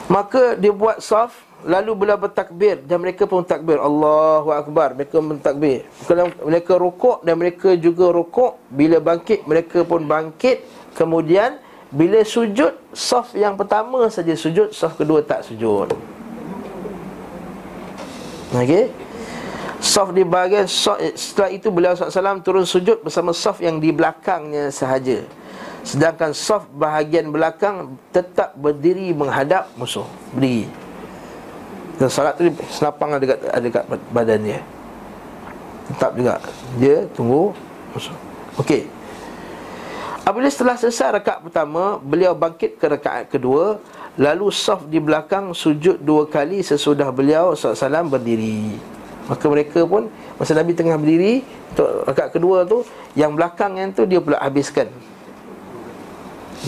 Maka dia buat saf Lalu bila bertakbir Dan mereka pun takbir. Allahu Akbar Mereka mentakbir Kalau mereka rukuk Dan mereka juga rukuk Bila bangkit Mereka pun bangkit. Kemudian Bila sujud Saf yang pertama saja sujud Saf kedua tak sujud Okey. Saf di bahagian saf, Setelah itu beliau SAW turun sujud Bersama saf yang di belakangnya sahaja. Sedangkan saf bahagian belakang Tetap berdiri menghadap musuh Berdiri. Dan salat tu senapang ada dekat, dekat badan dia. Tetap juga. Dia tunggu musuh. Okey. Apabila setelah selesai rakaat pertama Beliau bangkit ke rakaat kedua Lalu saf di belakang sujud dua kali Sesudah beliau SAW berdiri. Maka mereka pun Masa Nabi tengah berdiri Untuk rakaat kedua tu Yang belakang yang tu Dia pula habiskan.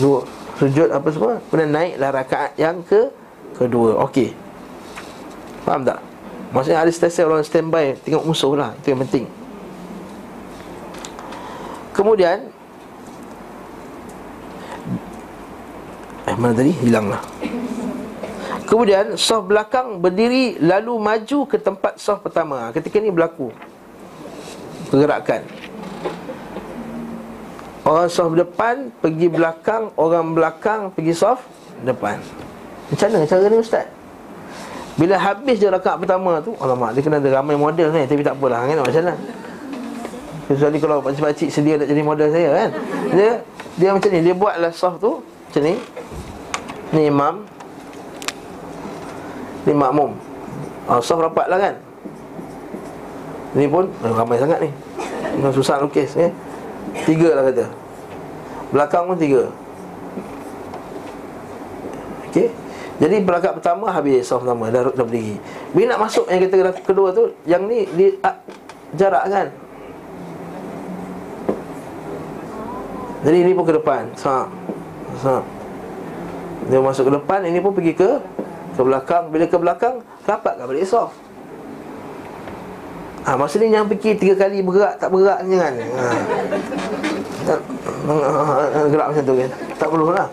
Dua Sujud apa semua Kemudian naiklah rakaat yang ke Kedua. Okey. Faham tak? Maksudnya ada stesen orang standby Tengok musuh lah Itu yang penting. Kemudian Eh mana tadi? Hilang lah Kemudian saf belakang berdiri lalu maju ke tempat saf pertama. Ketika ini berlaku pergerakan. Orang saf depan pergi belakang, orang belakang pergi saf depan. Macam mana cara ni ustaz? Bila habis je rakaat pertama tu, alamak dia kena ada ramai model ni tapi tak apalah kan macam mana. Kecuali kalau pakcik-pakcik sedia nak jadi model saya kan Dia dia macam ni Dia buatlah saf tu Macam ni Ni imam Ni makmum oh, Saf rapat lah kan Ni pun eh, ramai sangat ni susah lukis eh? Tiga lah kata Belakang pun tiga Okey jadi belakang pertama habis saf pertama dah, dah berdiri. Bila nak masuk yang kita kedua tu, yang ni di ah, jarak kan. Jadi ini pun ke depan. Sap. Sap. Dia masuk ke depan, ini pun pergi ke ke belakang. Bila ke belakang, rapat kan balik saf. Ha, masa ni yang fikir tiga kali bergerak tak bergerak jangan. Ha. Tak, gerak macam tu kan. Tak perlu lah.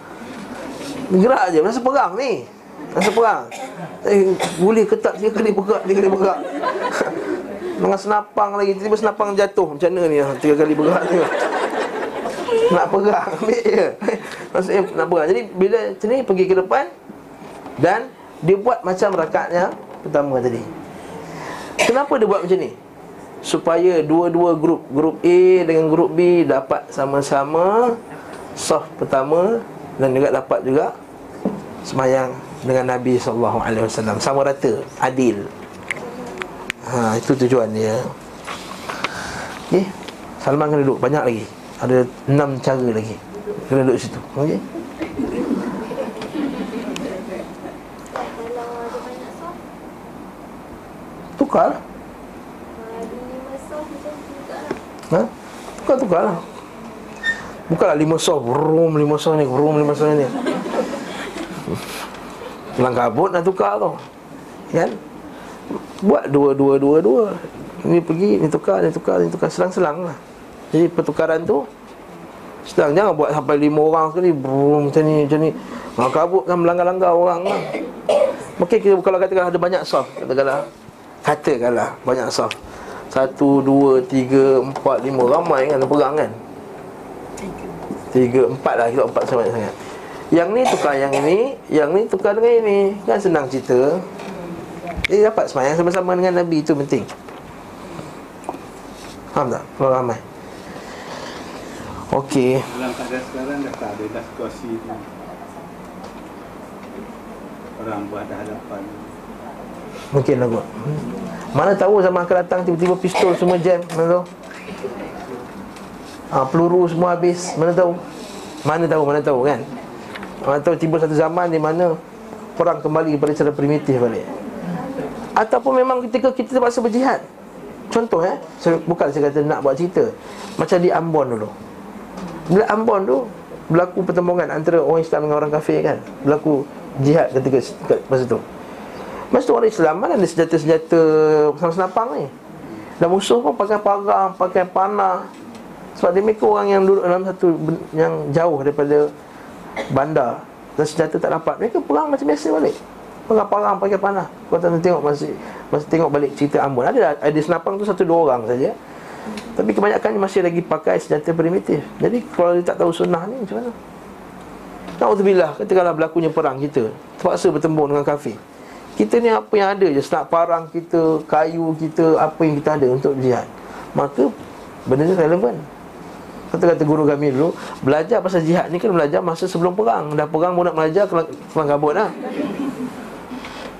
Gerak je, masa perang ni. Masa perang. Eh, boleh ketat tiga kali bergerak, tiga kali bergerak. Dengan senapang lagi, tiba-tiba senapang jatuh. Macam mana ni, tiga kali bergerak ni. Nak perang, ambil je. Maksudnya nak perang. Jadi, bila macam ni, pergi ke depan. Dan, dia buat macam rakatnya pertama tadi. Kenapa dia buat macam ni? Supaya dua-dua grup Grup A dengan grup B Dapat sama-sama Soft pertama Dan juga dapat juga Semayang dengan Nabi SAW Sama rata, adil ha, Itu tujuan dia Okay Salman kena duduk, banyak lagi Ada enam cara lagi. Kena duduk situ. Okay Tukar. Ha? Tukar-tukar lah. Bukanlah lima soft Rum lima soft ni Rum lima soft ni. Pulang kabut nak tukar tu. Kan? Buat dua dua dua dua. Ini pergi Ini tukar Ini tukar Ini tukar. Selang-selang lah Jadi pertukaran tu Sedang jangan buat sampai lima orang sekali. Brum macam ni Macam ni. Kalau kabut kan melanggar-langgar orang lah Mungkin kita kalau katakan ada banyak soft Katakanlah. Katakanlah banyak soft satu, dua, tiga, empat, lima. Ramai kan perang kan. Tiga, empat lah Kita empat sangat sangat. Yang ni tukar yang ini Yang ni tukar dengan ini. Kan senang cerita. Dia dapat semayang sama-sama dengan Nabi Itu penting. Faham tak? Kalau ramai Okey. Dalam keadaan sekarang dah tak ada dah situasi tu. Orang berhadapan Mungkin lah buat Mana tahu zaman akan datang Tiba-tiba pistol semua jam Mana tahu. Ha, Peluru semua habis Mana tahu. Mana tahu, mana tahu kan. Mana tahu tiba satu zaman di mana Perang kembali kepada cara primitif balik. Ataupun memang ketika kita terpaksa berjihad. Contoh eh Bukan saya kata nak buat cerita. Macam di Ambon dulu Bila Ambon tu Berlaku pertembungan antara orang Islam dengan orang kafir kan? Berlaku jihad ketika masa tu. Masa tu orang Islam mana ada senjata-senjata senapang ni? Dan musuh pun pakai parang, pakai panah. Sebab dia mereka orang yang duduk dalam satu Yang jauh daripada bandar. Dan senjata tak dapat. Mereka perang macam biasa balik. Pakai parang, pakai panah. Kau tak tengok masih masih tengok balik cerita Ambon. Ada ada senapang tu satu dua orang saja Tapi kebanyakan masih lagi pakai senjata primitif. Jadi kalau dia tak tahu sunnah ni macam mana? Na'udzubillah Katakanlah berlakunya perang kita Terpaksa bertembung dengan kafir. Kita ni apa yang ada je Senak parang kita, kayu kita Apa yang kita ada untuk jihad. Maka benda ni relevan. Kata-kata guru kami dulu Belajar pasal jihad ni kan belajar masa sebelum perang. Dah perang pun nak belajar kelang, kabut lah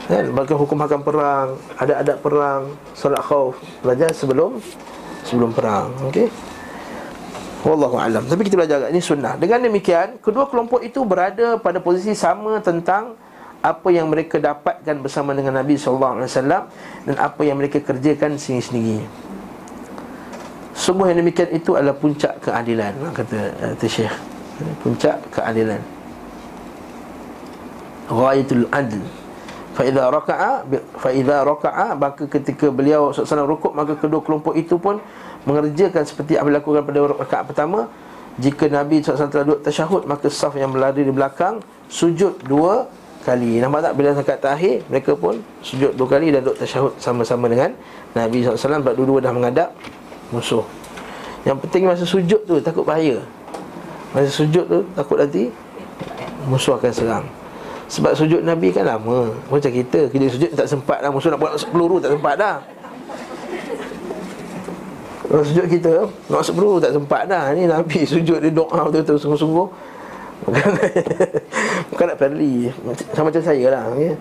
kan? Bahkan hukum hakam perang Ada adat perang Solat khauf Belajar sebelum Sebelum perang Okey Wallahu alam. Tapi kita belajar ini sunnah. Dengan demikian, kedua kelompok itu berada pada posisi sama tentang apa yang mereka dapatkan bersama dengan Nabi sallallahu alaihi wasallam dan apa yang mereka kerjakan sendiri-sendiri. Semua yang demikian itu adalah puncak keadilan kata kata Syekh. Puncak keadilan. Ghayatul adl. Fa idza raka'a fa idza raka'a maka ketika beliau sallallahu rukuk maka kedua kelompok itu pun mengerjakan seperti apa dilakukan pada rakaat pertama jika Nabi SAW telah duduk tasyahud Maka saf yang berlari di belakang Sujud dua kali. Nampak tak? Bila zakat terakhir Mereka pun sujud dua kali Dan duduk tasyahud sama-sama dengan Nabi SAW Sebab dua-dua dah menghadap musuh. Yang penting masa sujud tu Takut bahaya. Masa sujud tu Takut nanti Musuh akan serang. Sebab sujud Nabi kan lama. Macam kita Kita sujud tak sempat dah Musuh nak buat peluru tak sempat dah Kalau sujud kita Maksud perlu tak sempat dah. Ni Nabi sujud dia doa betul-betul sungguh-sungguh. Bukan Bukan nak perli Sama macam saya lah okay?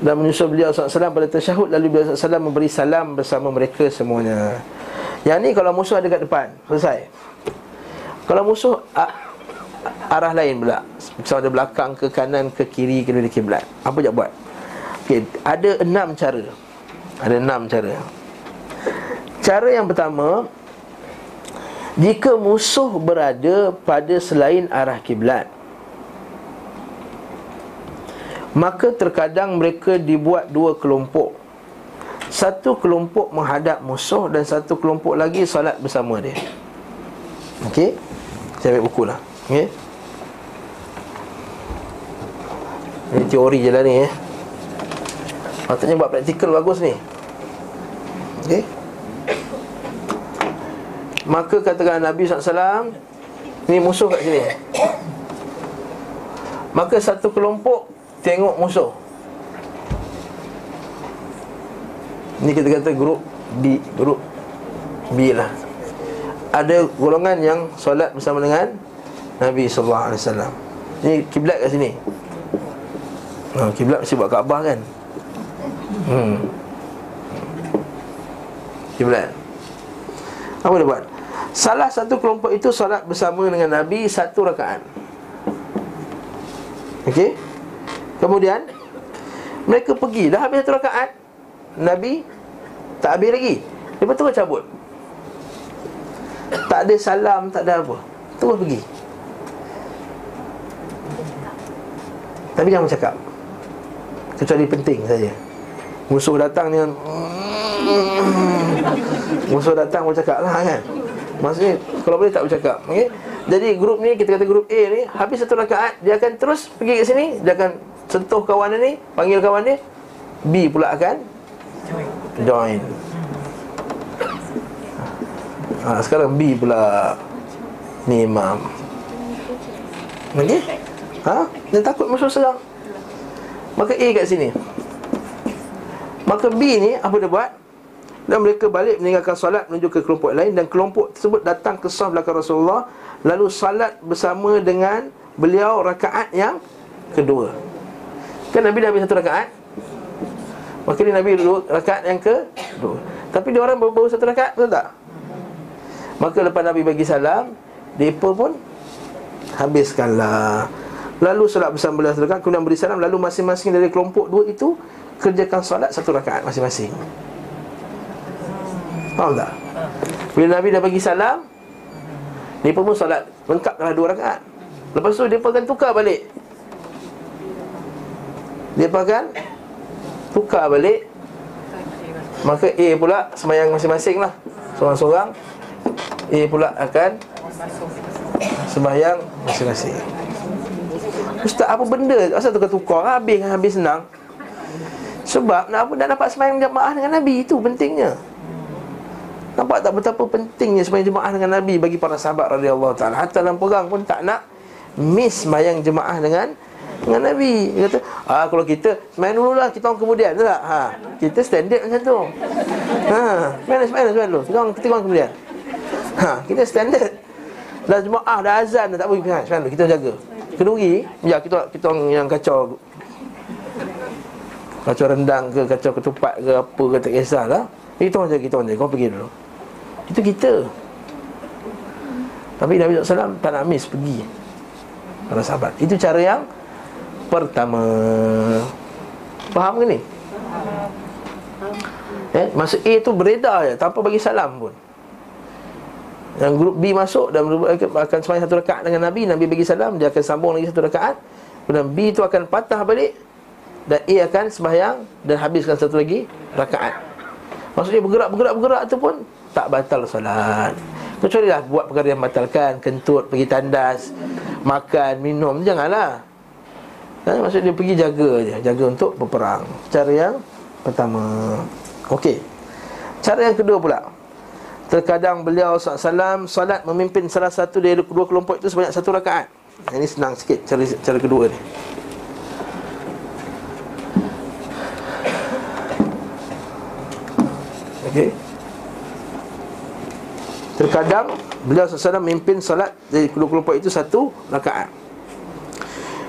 Dan menyusul beliau SAW pada tersyahud Lalu beliau SAW memberi salam bersama mereka semuanya. Yang ni kalau musuh ada kat depan Selesai. Kalau musuh arah lain pula Sama ada belakang ke kanan ke kiri ke kiblat Apa je buat? Okey, ada enam cara. Ada enam cara Cara yang pertama Jika musuh berada pada selain arah kiblat Maka terkadang mereka dibuat dua kelompok. Satu kelompok menghadap musuh Dan satu kelompok lagi salat bersama dia. Okey? Saya ambil buku lah. Okey? Ini teori je lah ni eh. Patutnya buat praktikal bagus ni Okey Maka katakan Nabi SAW Ni musuh kat sini. Maka satu kelompok Tengok musuh. Ni kita kata grup B Grup B lah. Ada golongan yang Solat bersama dengan Nabi SAW Ni kiblat kat sini. Ha, Kiblat mesti buat Kaabah kan? Hmm Kiblat Apa dia buat? Salah satu kelompok itu solat bersama dengan Nabi satu rakaat. Okey. Kemudian mereka pergi dah habis satu rakaat. Nabi tak habis lagi. Lepas tu cabut. Tak ada salam, tak ada apa. Terus pergi. Tapi jangan cakap. Kecuali penting saja. Musuh datang dengan Musuh datang pun cakap lah kan. Maksudnya kalau boleh tak bercakap okay? Jadi grup ni kita kata grup A ni Habis satu rakaat Dia akan terus pergi ke sini Dia akan sentuh kawan ni Panggil kawan dia B pula akan Join. Ha, Sekarang B pula Ni imam. Okay Ha? Dia takut musuh serang Maka A kat sini Maka B ni apa dia buat? Dan mereka balik meninggalkan solat menuju ke kelompok lain Dan kelompok tersebut datang ke sah belakang Rasulullah. Lalu salat bersama dengan beliau rakaat yang kedua. Kan Nabi dah habis satu rakaat? Maka ni Nabi duduk rakaat yang kedua. Tapi dia orang baru, satu rakaat, betul tak? Maka lepas Nabi bagi salam Mereka pun habiskanlah. Lalu solat bersama beliau rakaat Kemudian beri salam. Lalu masing-masing dari kelompok dua itu Kerjakan solat satu rakaat masing-masing. Faham tak? Bila Nabi dah bagi salam Dia pun salat lengkap dalam dua rakaat. Lepas tu dia pun akan tukar balik. Dia pun akan Tukar balik. Maka A pula semayang masing-masing lah. Seorang-seorang. A pula akan Semayang masing-masing. Ustaz apa benda? Asal tukar-tukar? Habis habis senang Sebab nak apa nak dapat semayang jamaah dengan Nabi Itu pentingnya Nampak tak betapa pentingnya semayang jemaah dengan Nabi bagi para sahabat radhiyallahu taala. Hatta dalam perang pun tak nak miss semayang jemaah dengan dengan Nabi. Dia kata, "Ah kalau kita semayang dululah, kita orang kemudian." Tak? Ha, kita standard macam tu. Ha, semayang semayang semayang dulu. Kita orang kita orang kemudian. Ha, kita standard. Dah jemaah dah azan dah tak boleh semayang, semayang dulu. Kita jaga. Keduri, ya kita kita orang yang kacau kacau rendang ke kacau ketupat ke apa ke tak kisahlah. Orang jaga, kita orang. Kau pergi dulu. Itu kita Tapi Nabi SAW tak nak miss pergi Para sahabat Itu cara yang Pertama Faham ke ni? Eh, masa A tu beredar je Tanpa bagi salam pun Yang grup B masuk Dan akan semayang satu rakaat dengan Nabi Nabi bagi salam Dia akan sambung lagi satu rakaat Kemudian B tu akan patah balik Dan A akan sembahyang Dan habiskan satu lagi rakaat. Maksudnya bergerak-bergerak-bergerak tu pun tak batal solat. Kecuali lah buat perkara yang batalkan Kentut, pergi tandas Makan, minum, janganlah. Ha? Maksudnya dia pergi jaga je Jaga untuk berperang. Cara yang pertama. Okey. Cara yang kedua pula. Terkadang beliau SAW Salat memimpin salah satu dari dua kelompok itu Sebanyak satu rakaat. Ini senang sikit cara, cara kedua ni Okey. Terkadang beliau SAW memimpin salat dari kedua kelompok itu satu rakaat.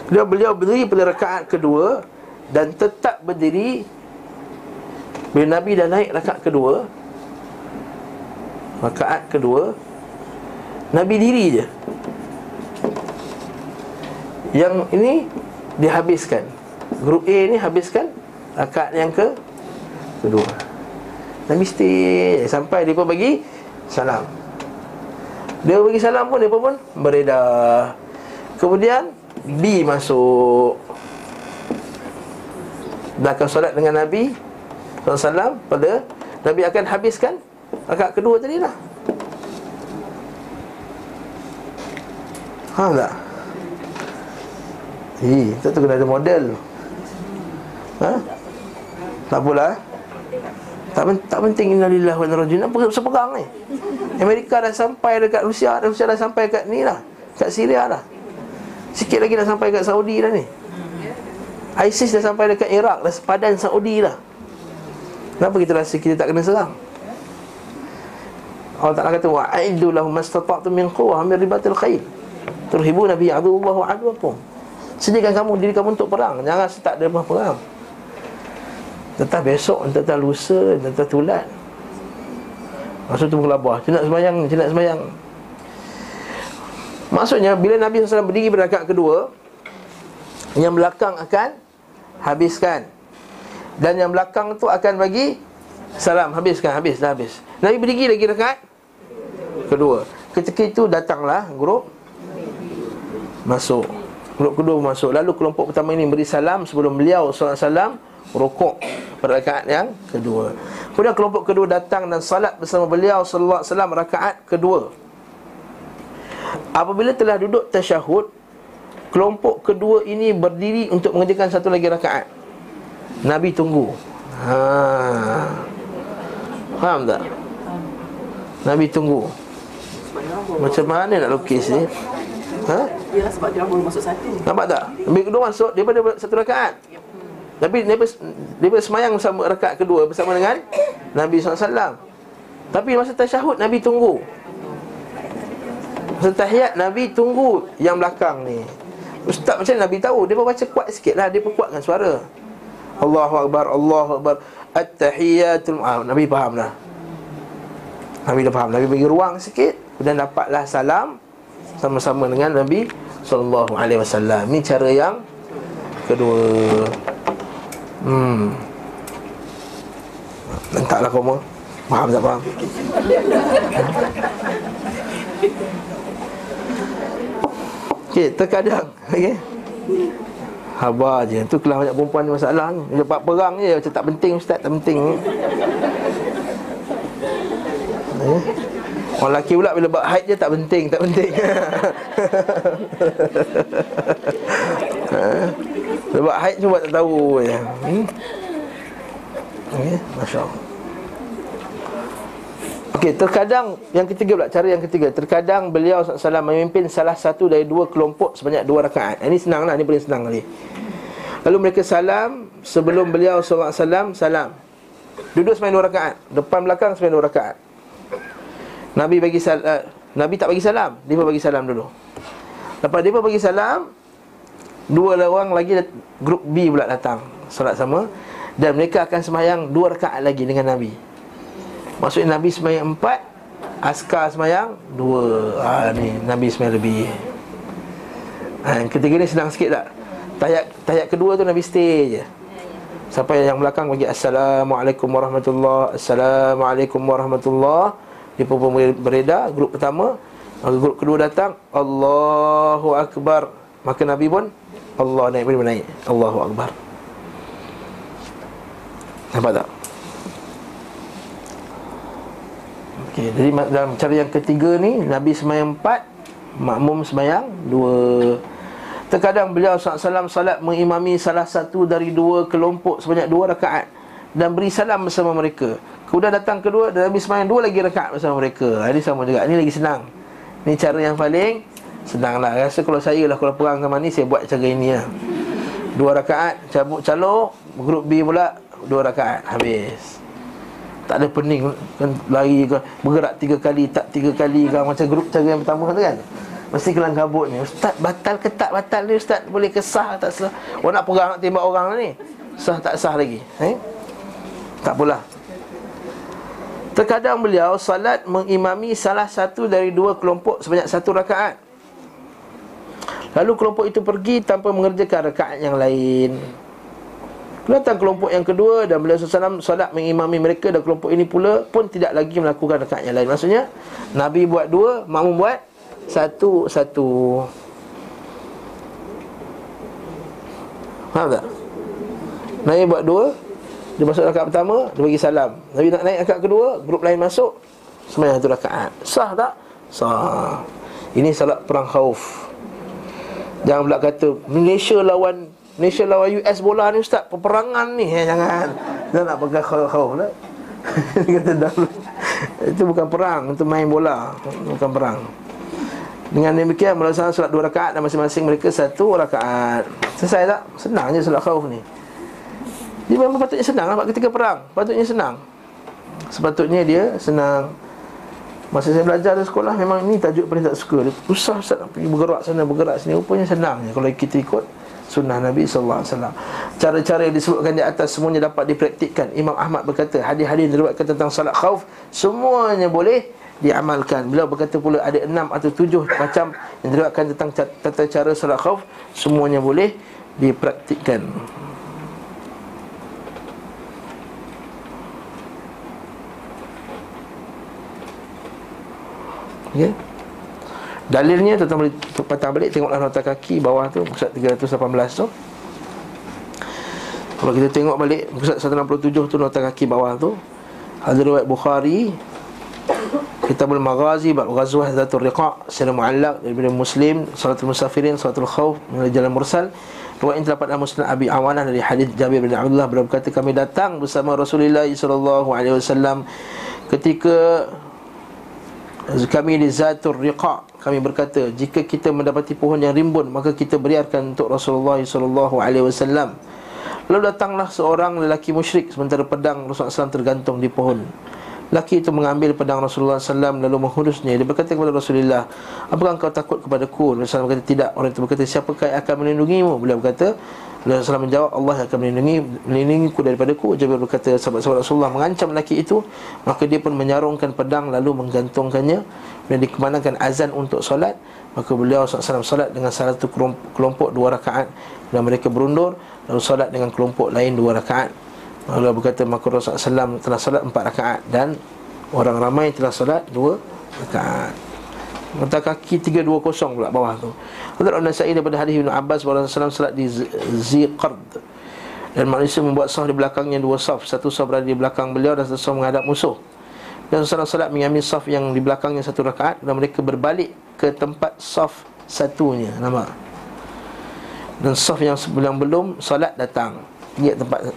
Kemudian beliau berdiri pada rakaat kedua dan tetap berdiri bila Nabi dah naik rakaat kedua rakaat kedua Nabi diri je. Yang ini dihabiskan. Grup A ni habiskan rakaat yang ke kedua Nabi stay sampai dia pun bagi salam dia bagi salam pun dia pun beredar kemudian B masuk Belakang solat dengan Nabi SAW pada Nabi akan habiskan Rakaat kedua tadi lah Faham tak? Eh, tak tu kena ada model Ha? Tak apalah eh? Tak, tak penting innalillah wa rajul Apa sepegang ni? Amerika dah sampai dekat Rusia Rusia dah sampai kat ni lah Kat Syria lah Sikit lagi dah sampai kat Saudi dah ni. ISIS dah sampai dekat Iraq Dah. Sepadan Saudi lah Kenapa kita rasa kita tak kena serang? Allah Ta'ala kata Wa'aidu lahum mastata'tum min quwah Amir ribatil khair Turhibu Nabi Abdullah wa'adwakum Sediakan kamu diri kamu untuk perang. Jangan setak dalam perang Tetap besok, tetap lusa, tetap tulat. Maksud tu mengelabah Cina semayang, cina semayang. Maksudnya bila Nabi SAW berdiri pada rakaat kedua Yang belakang akan Habiskan. Dan yang belakang tu akan bagi Salam, habiskan, habis, dah habis. Nabi berdiri lagi rakaat Kedua. Ketika itu datanglah grup Masuk. Grup kedua masuk. Lalu kelompok pertama ini beri salam Sebelum beliau salam Rukuk pada rakaat yang kedua Kemudian kelompok kedua datang dan salat bersama beliau Sallallahu alaihi wasallam rakaat kedua Apabila telah duduk tasyahud Kelompok kedua ini berdiri untuk mengerjakan satu lagi rakaat Nabi tunggu ha. Faham tak? Nabi tunggu Macam mana nak lukis ni? Ha? Ya sebab dia baru masuk satu Nampak tak? Nabi kedua masuk daripada satu rakaat Tapi Nabi, Nabi semayang bersama rakaat kedua Bersama dengan Nabi SAW Tapi masa tasyahud Nabi tunggu. Setahiyat Nabi tunggu yang belakang ni. Ustaz macam Nabi tahu? Dia pun baca kuat sikit lah. Dia pun kuatkan suara. Allahu Akbar Allahu Akbar. At-tahiyatul ah, Nabi faham dah. Nabi dah faham. Nabi bagi ruang sikit Kemudian dapatlah salam Sama-sama dengan Nabi Sallallahu Alaihi Wasallam. Ini cara yang Kedua Hmm Letaklah koma Faham tak faham? Okey, terkadang okey. Habar je. Tu kelas banyak perempuan ni masalah ni. Dapat perang je macam tak penting ustaz, tak penting. Eh? Orang lelaki pula bila buat haid je tak penting, tak penting. ha? Buat haid cuma tak tahu je. Hmm? Okey, masya-Allah. Okey, terkadang yang ketiga pula cara yang ketiga, terkadang beliau SAW memimpin salah satu dari dua kelompok sebanyak dua rakaat. Ini senanglah, ini paling senang kali. Lalu mereka salam sebelum beliau SAW salam. Duduk sembahyang dua rakaat, depan belakang sembahyang dua rakaat. Nabi bagi sal uh, Nabi tak bagi salam, dia bagi salam dulu. Lepas dia pun bagi salam, dua orang lagi grup B pula datang salat sama. Dan mereka akan sembahyang dua rakaat lagi dengan Nabi. Maksudnya Nabi semayang empat Askar semayang dua. Ha, ni Nabi semayang lebih. Ha, ketiga ni senang sikit tak? Tayat, tayat kedua tu Nabi stay je. Sampai yang belakang bagi Assalamualaikum warahmatullahi Assalamualaikum warahmatullahi Dia pun beredar Grup pertama. Grup kedua datang Allahu Akbar. Maka Nabi pun Allah naik pun naik. Allahu Akbar. Nampak tak? Okey, jadi dalam cara yang ketiga ni Nabi semayang empat Makmum semayang dua. Terkadang beliau SAW salat mengimami salah satu dari dua kelompok sebanyak dua rakaat Dan beri salam bersama mereka. Kemudian datang kedua dan Nabi semayang dua lagi rakaat bersama mereka. Ini sama juga, ini lagi senang. Ini cara yang paling senang lah Rasa kalau saya lah kalau perang sama ni saya buat cara ini lah Dua rakaat, cabut calok Grup B pula, dua rakaat, habis Tak ada pening kan lari ke bergerak tiga kali tak tiga kali ke macam grup cara yang pertama tu kan. Mesti kelang kabut ni. Ustaz batal ke tak batal ni ustaz boleh kesah tak sah. Orang nak perang nak tembak orang ni. Sah tak sah lagi. Eh? Tak pula. Terkadang beliau salat mengimami salah satu dari dua kelompok sebanyak satu rakaat. Lalu kelompok itu pergi tanpa mengerjakan rakaat yang lain. Datang kelompok yang kedua dan beliau SAW salat mengimami mereka dan kelompok ini pula pun tidak lagi melakukan rakaat yang lain. Maksudnya Nabi buat dua, makmum buat satu-satu. Faham tak? Nabi buat dua, dia masuk rakaat pertama Dia bagi salam Nabi nak naik rakaat kedua Grup lain masuk Semayang satu rakaat Sah tak? Sah Ini salat perang khauf Jangan pula kata Malaysia lawan Malaysia lawan US bola ni ustaz. Peperangan ni. Eh, Jangan. Dia nak pegang tak? Dia kata dah. Itu bukan perang Itu main bola. Bukan perang. Dengan demikian melaksanakan solat dua rakaat dan masing-masing mereka satu rakaat. Selesai tak? Senang je solat khauf ni. Dia memang patutnya senang lah ketika perang. Patutnya senang. Sepatutnya dia senang Masa saya belajar di sekolah Memang ini tajuk paling tak suka Dia. Susah Ustaz nak pergi bergerak sana Bergerak sini. Rupanya senang je Kalau kita ikut Sunnah Nabi SAW Cara-cara yang disebutkan di atas Semuanya dapat dipraktikkan. Imam Ahmad berkata Hadis-hadis diriwayatkan tentang salat khauf Semuanya boleh diamalkan. Beliau berkata pula Ada enam atau tujuh macam Yang diriwayatkan tentang tata cara salat khauf Semuanya boleh dipraktikkan Okay. Dalilnya tuan boleh patang balik tengoklah nota kaki bawah tu muka 318 tu. Kalau kita tengok balik muka 167 tu nota kaki bawah tu. Riwayat Bukhari Kitabul Maghazi bab Ghazwah Zatul Riqa' secara muallaq daripada Muslim Salatul Musafirin Salatul Khauf melalui jalan mursal Riwayat ini terdapat dalam Muslim Abi Awanah dari hadis Jabir bin Abdullah berkata kami datang bersama Rasulullah wasallam ketika kami di Zatul Riqa. Kami berkata jika kita mendapati pohon yang rimbun maka kita beriarkan untuk Rasulullah wasallam. Lalu datanglah seorang lelaki musyrik sementara pedang Rasulullah SAW tergantung di pohon. Laki itu mengambil pedang Rasulullah SAW lalu menghunusnya. Dia berkata kepada Rasulullah Apakah engkau takut kepadaku? Rasulullah SAW berkata tidak. Orang itu berkata siapakah yang akan melindungimu? Beliau berkata Rasulullah SAW menjawab Allah akan melindungi melindungiku daripadaku. Jabir berkata sahabat-sahabat Rasulullah mengancam lelaki itu. Maka dia pun menyarungkan pedang lalu menggantungkannya Dan dikemanakan azan untuk solat. Maka beliau SAW solat dengan salah satu kelompok dua rakaat. Dan mereka berundur Lalu solat dengan kelompok lain dua rakaat. Allah berkata maka Rasulullah SAW telah solat empat rakaat Dan orang ramai telah solat dua rakaat Mata kaki 320 pula bawah tu. Hadrat An-Nasai daripada hadis Ibn Abbas SAW salat di Ziqard. Dan manusia membuat saf di belakangnya dua saf. Satu saf berada di belakang beliau Dan satu saf menghadap musuh. Dan Rasulullah SAW mengambil saf yang di belakangnya satu rakaat Dan mereka berbalik ke tempat saf satunya. Nama Dan saf yang sebelum belum salat datang. Dia tempat.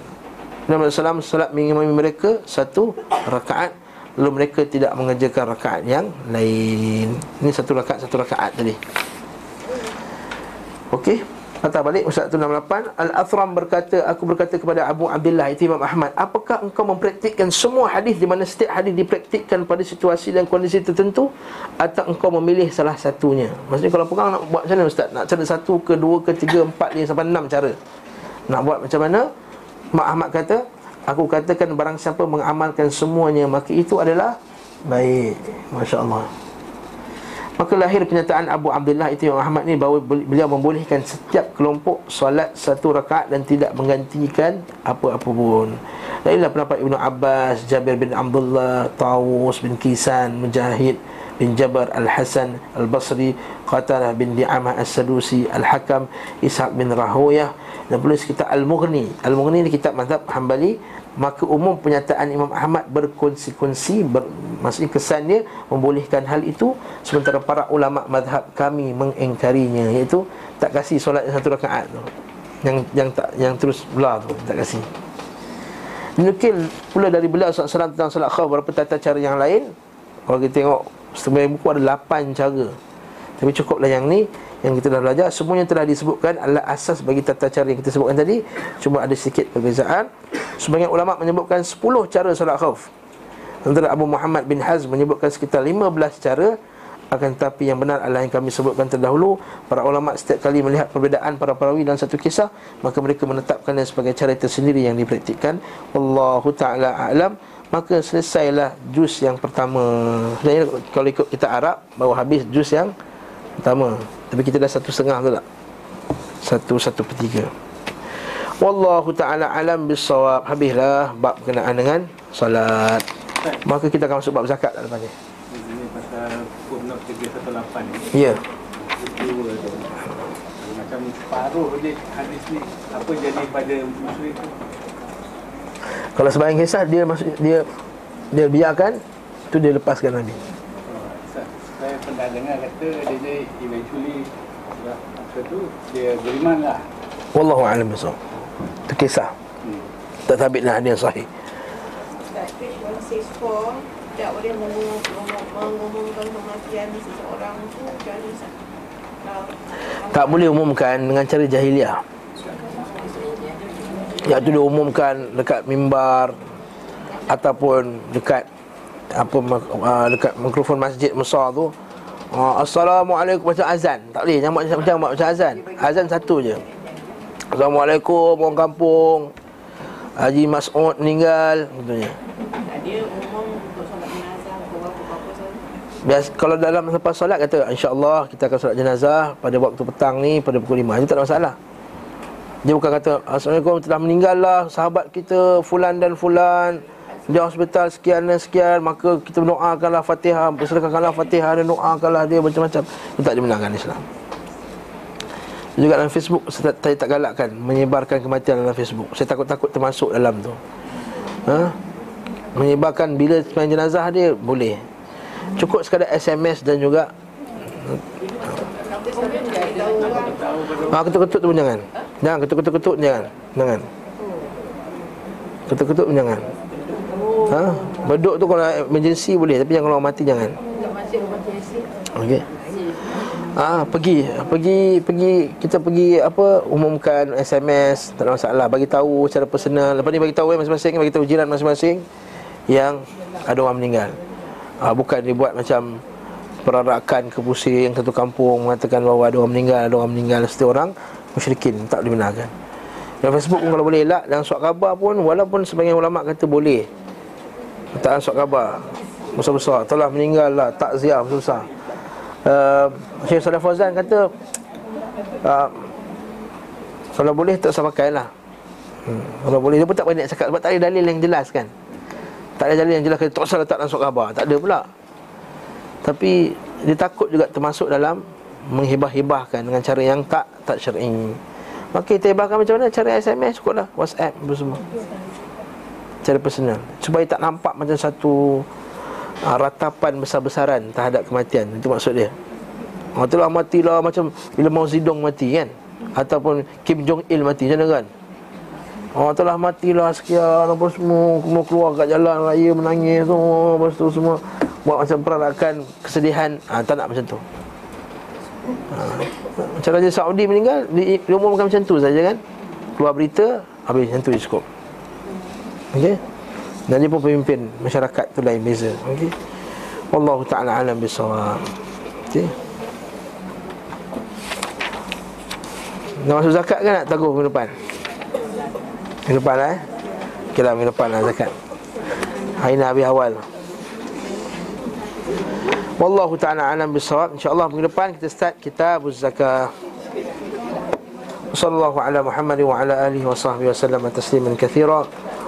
Nabi SAW salat mengimami mereka satu rakaat Lalu mereka tidak mengerjakan rakaat yang lain. Ini satu rakaat, satu rakaat tadi. Okey. Kata balik Ustaz 168 Al-Athram berkata Aku berkata kepada Abu Abdullah Itu Imam Ahmad Apakah engkau mempraktikkan semua hadis Di mana setiap hadis dipraktikkan pada situasi dan kondisi tertentu? Atau engkau memilih salah satunya? Maksudnya kalau pegang nak buat macam mana Ustaz? Nak cara satu ke dua ke tiga empat lima sampai enam cara. Nak buat macam mana? Mak Ahmad kata Aku katakan barang siapa mengamalkan semuanya Maka itu adalah baik Masya Allah Maka lahir penyataan Abu Abdullah itu yang Ahmad ni bahawa beliau membolehkan setiap kelompok solat satu rakaat dan tidak menggantikan apa-apa pun. Dan inilah pendapat Ibnu Abbas, Jabir bin Abdullah, Tawus bin Kisan, Mujahid bin Jabar Al-Hasan Al-Basri, Qatalah bin Di'amah As-Sadusi, Al-Hakam, Ishaq bin Rahoyah dan penulis kitab Al-Mughni. Al-Mughni ni kitab mazhab Hambali maka umum pernyataan Imam Ahmad berkonsekuensi ber, maksudnya kesannya membolehkan hal itu sementara para ulama madhab kami mengingkarinya iaitu tak kasih solat satu rakaat tu. Yang yang tak yang terus belah tu tak kasih. Nukil pula dari beliau SAW tentang salat khawf Berapa tata cara yang lain. Kalau kita tengok Sebenarnya buku ada 8 cara Tapi cukuplah yang ni yang kita dah belajar. Semuanya telah disebutkan. Adalah asas bagi tata cara yang kita sebutkan tadi. Cuma ada sedikit perbezaan. Sebagian ulama menyebutkan 10 cara solat khauf Antara Abu Muhammad bin Hazm menyebutkan sekitar 15 cara. Akan tetapi yang benar adalah yang kami sebutkan terdahulu. Para ulama setiap kali melihat perbezaan para perawi dalam satu kisah Maka mereka menetapkannya sebagai cara tersendiri yang dipraktikkan. Wallahu ta'ala a'lam. Maka selesailah juz yang pertama. Kalau ikut kita Arab Baru habis juz yang pertama Tapi kita dah satu setengah tu tak? Satu, satu per tiga Wallahu ta'ala alam bisawab Habislah bab berkenaan dengan Salat Maka kita akan masuk bab zakat tak lepas ni Ini pasal footnote 318 ni. Ya tu. Macam separuh je hadis ni apa jadi pada musyrik tu? Kalau sebahagian kisah dia masuk dia dia biarkan tu dia lepaskan Nabi. Pernah dengar kata dia je eventually lah, apa tu dia beriman lah. Wallahu a'lam bissawab. Itu kisah. Hmm. Tak sabit lah dia sahih. Ustaz, page 164 tak boleh mengumum- mengumum- mengumumkan kematian seseorang tu? Kalau- Tak boleh umumkan dengan cara jahiliah. Yang tu dia umumkan dekat mimbar ataupun dekat apa uh, dekat mikrofon masjid besar tu. Uh, Assalamualaikum macam azan. Tak boleh macam macam macam azan. Azan satu je. Assalamualaikum orang kampung. Haji Mas'ud meninggal contohnya. Dia umum untuk solat jenazah pukul berapa-berapa saja. Bias, kalau dalam lepas solat kata InsyaAllah kita akan solat jenazah Pada waktu petang ni pada pukul 5 Itu tak ada masalah Dia bukan kata Assalamualaikum telah meninggal lah Sahabat kita Fulan dan Fulan Di hospital sekian dan sekian Maka kita doakanlah fatihah Bersedekahkanlah fatihah Dan doakanlah dia macam-macam tak dibenarkan Islam juga dalam Facebook saya, tak- tak galakkan menyebarkan kematian dalam Facebook. Saya takut-takut termasuk dalam tu. Ha? Menyebarkan bila sembahyang jenazah dia boleh. Cukup sekadar SMS dan juga Ah ketuk-ketuk tu pun jangan. Jangan ketuk-ketuk jangan. Jangan. Ketuk-ketuk pun jangan. Ha? Beduk tu kalau emergency boleh tapi jangan kalau mati jangan. Okey. Ah pergi pergi pergi kita pergi apa umumkan SMS tak ada masalah bagi tahu secara personal lepas ni bagi tahu eh, masing-masing bagi tahu jiran masing-masing yang ada orang meninggal. Ah bukan dibuat macam perarakan ke pusing satu kampung mengatakan bahawa ada orang meninggal ada orang meninggal setiap orang musyrikin tak dibenarkan. Dan Facebook pun kalau boleh elak dan surat khabar pun walaupun sebagian ulama kata boleh. Letakkan surat khabar. Besar-besar. Telah meninggal lah. Takziah besar-besar. Uh, Syekh Saleh Fauzan kata uh, Kalau boleh tak usah pakai lah. Hmm. Kalau boleh Dia pun tak banyak cakap Sebab tak ada dalil yang jelas kan. Tak ada dalil yang jelas kata, Tak usah letak surat khabar. Tak ada pula. Tapi Dia takut juga termasuk dalam Menghibah-hibahkan Dengan cara yang tak Tak syar'i. Maka kita hibahkan macam mana? Cara SMS cukup lah WhatsApp apa semua Cara personal. Supaya tak nampak macam satu uh, ratapan besar-besaran terhadap kematian. Itu maksud dia. Itulah matilah macam bila Mao Zedong mati kan? Ataupun Kim Jong Il mati macam mana kan? Oh telah matilah sekian apa semua semua keluar kat jalan raya menangis semua lepas tu semua. Buat macam perarakan kesedihan. Ha, tak nak macam tu. Ha, macam Raja Saudi meninggal di, diumumkan macam tu saja kan? Keluar berita habis macam tu cukup Okey. Dan dia pun pemimpin masyarakat tu lain beza. Okey. Wallahu taala alam bisawab. Okey. Nak masuk zakat ke nak tangguh minggu depan? Minggu depan lah eh? Okey lah minggu depan lah zakat Hari ni habis awal Wallahu ta'ala alam bisawab InsyaAllah minggu depan kita start kitab Zakat Sallallahu ala Muhammad wa ala alihi wa sahbihi wa sallam Tasliman kathira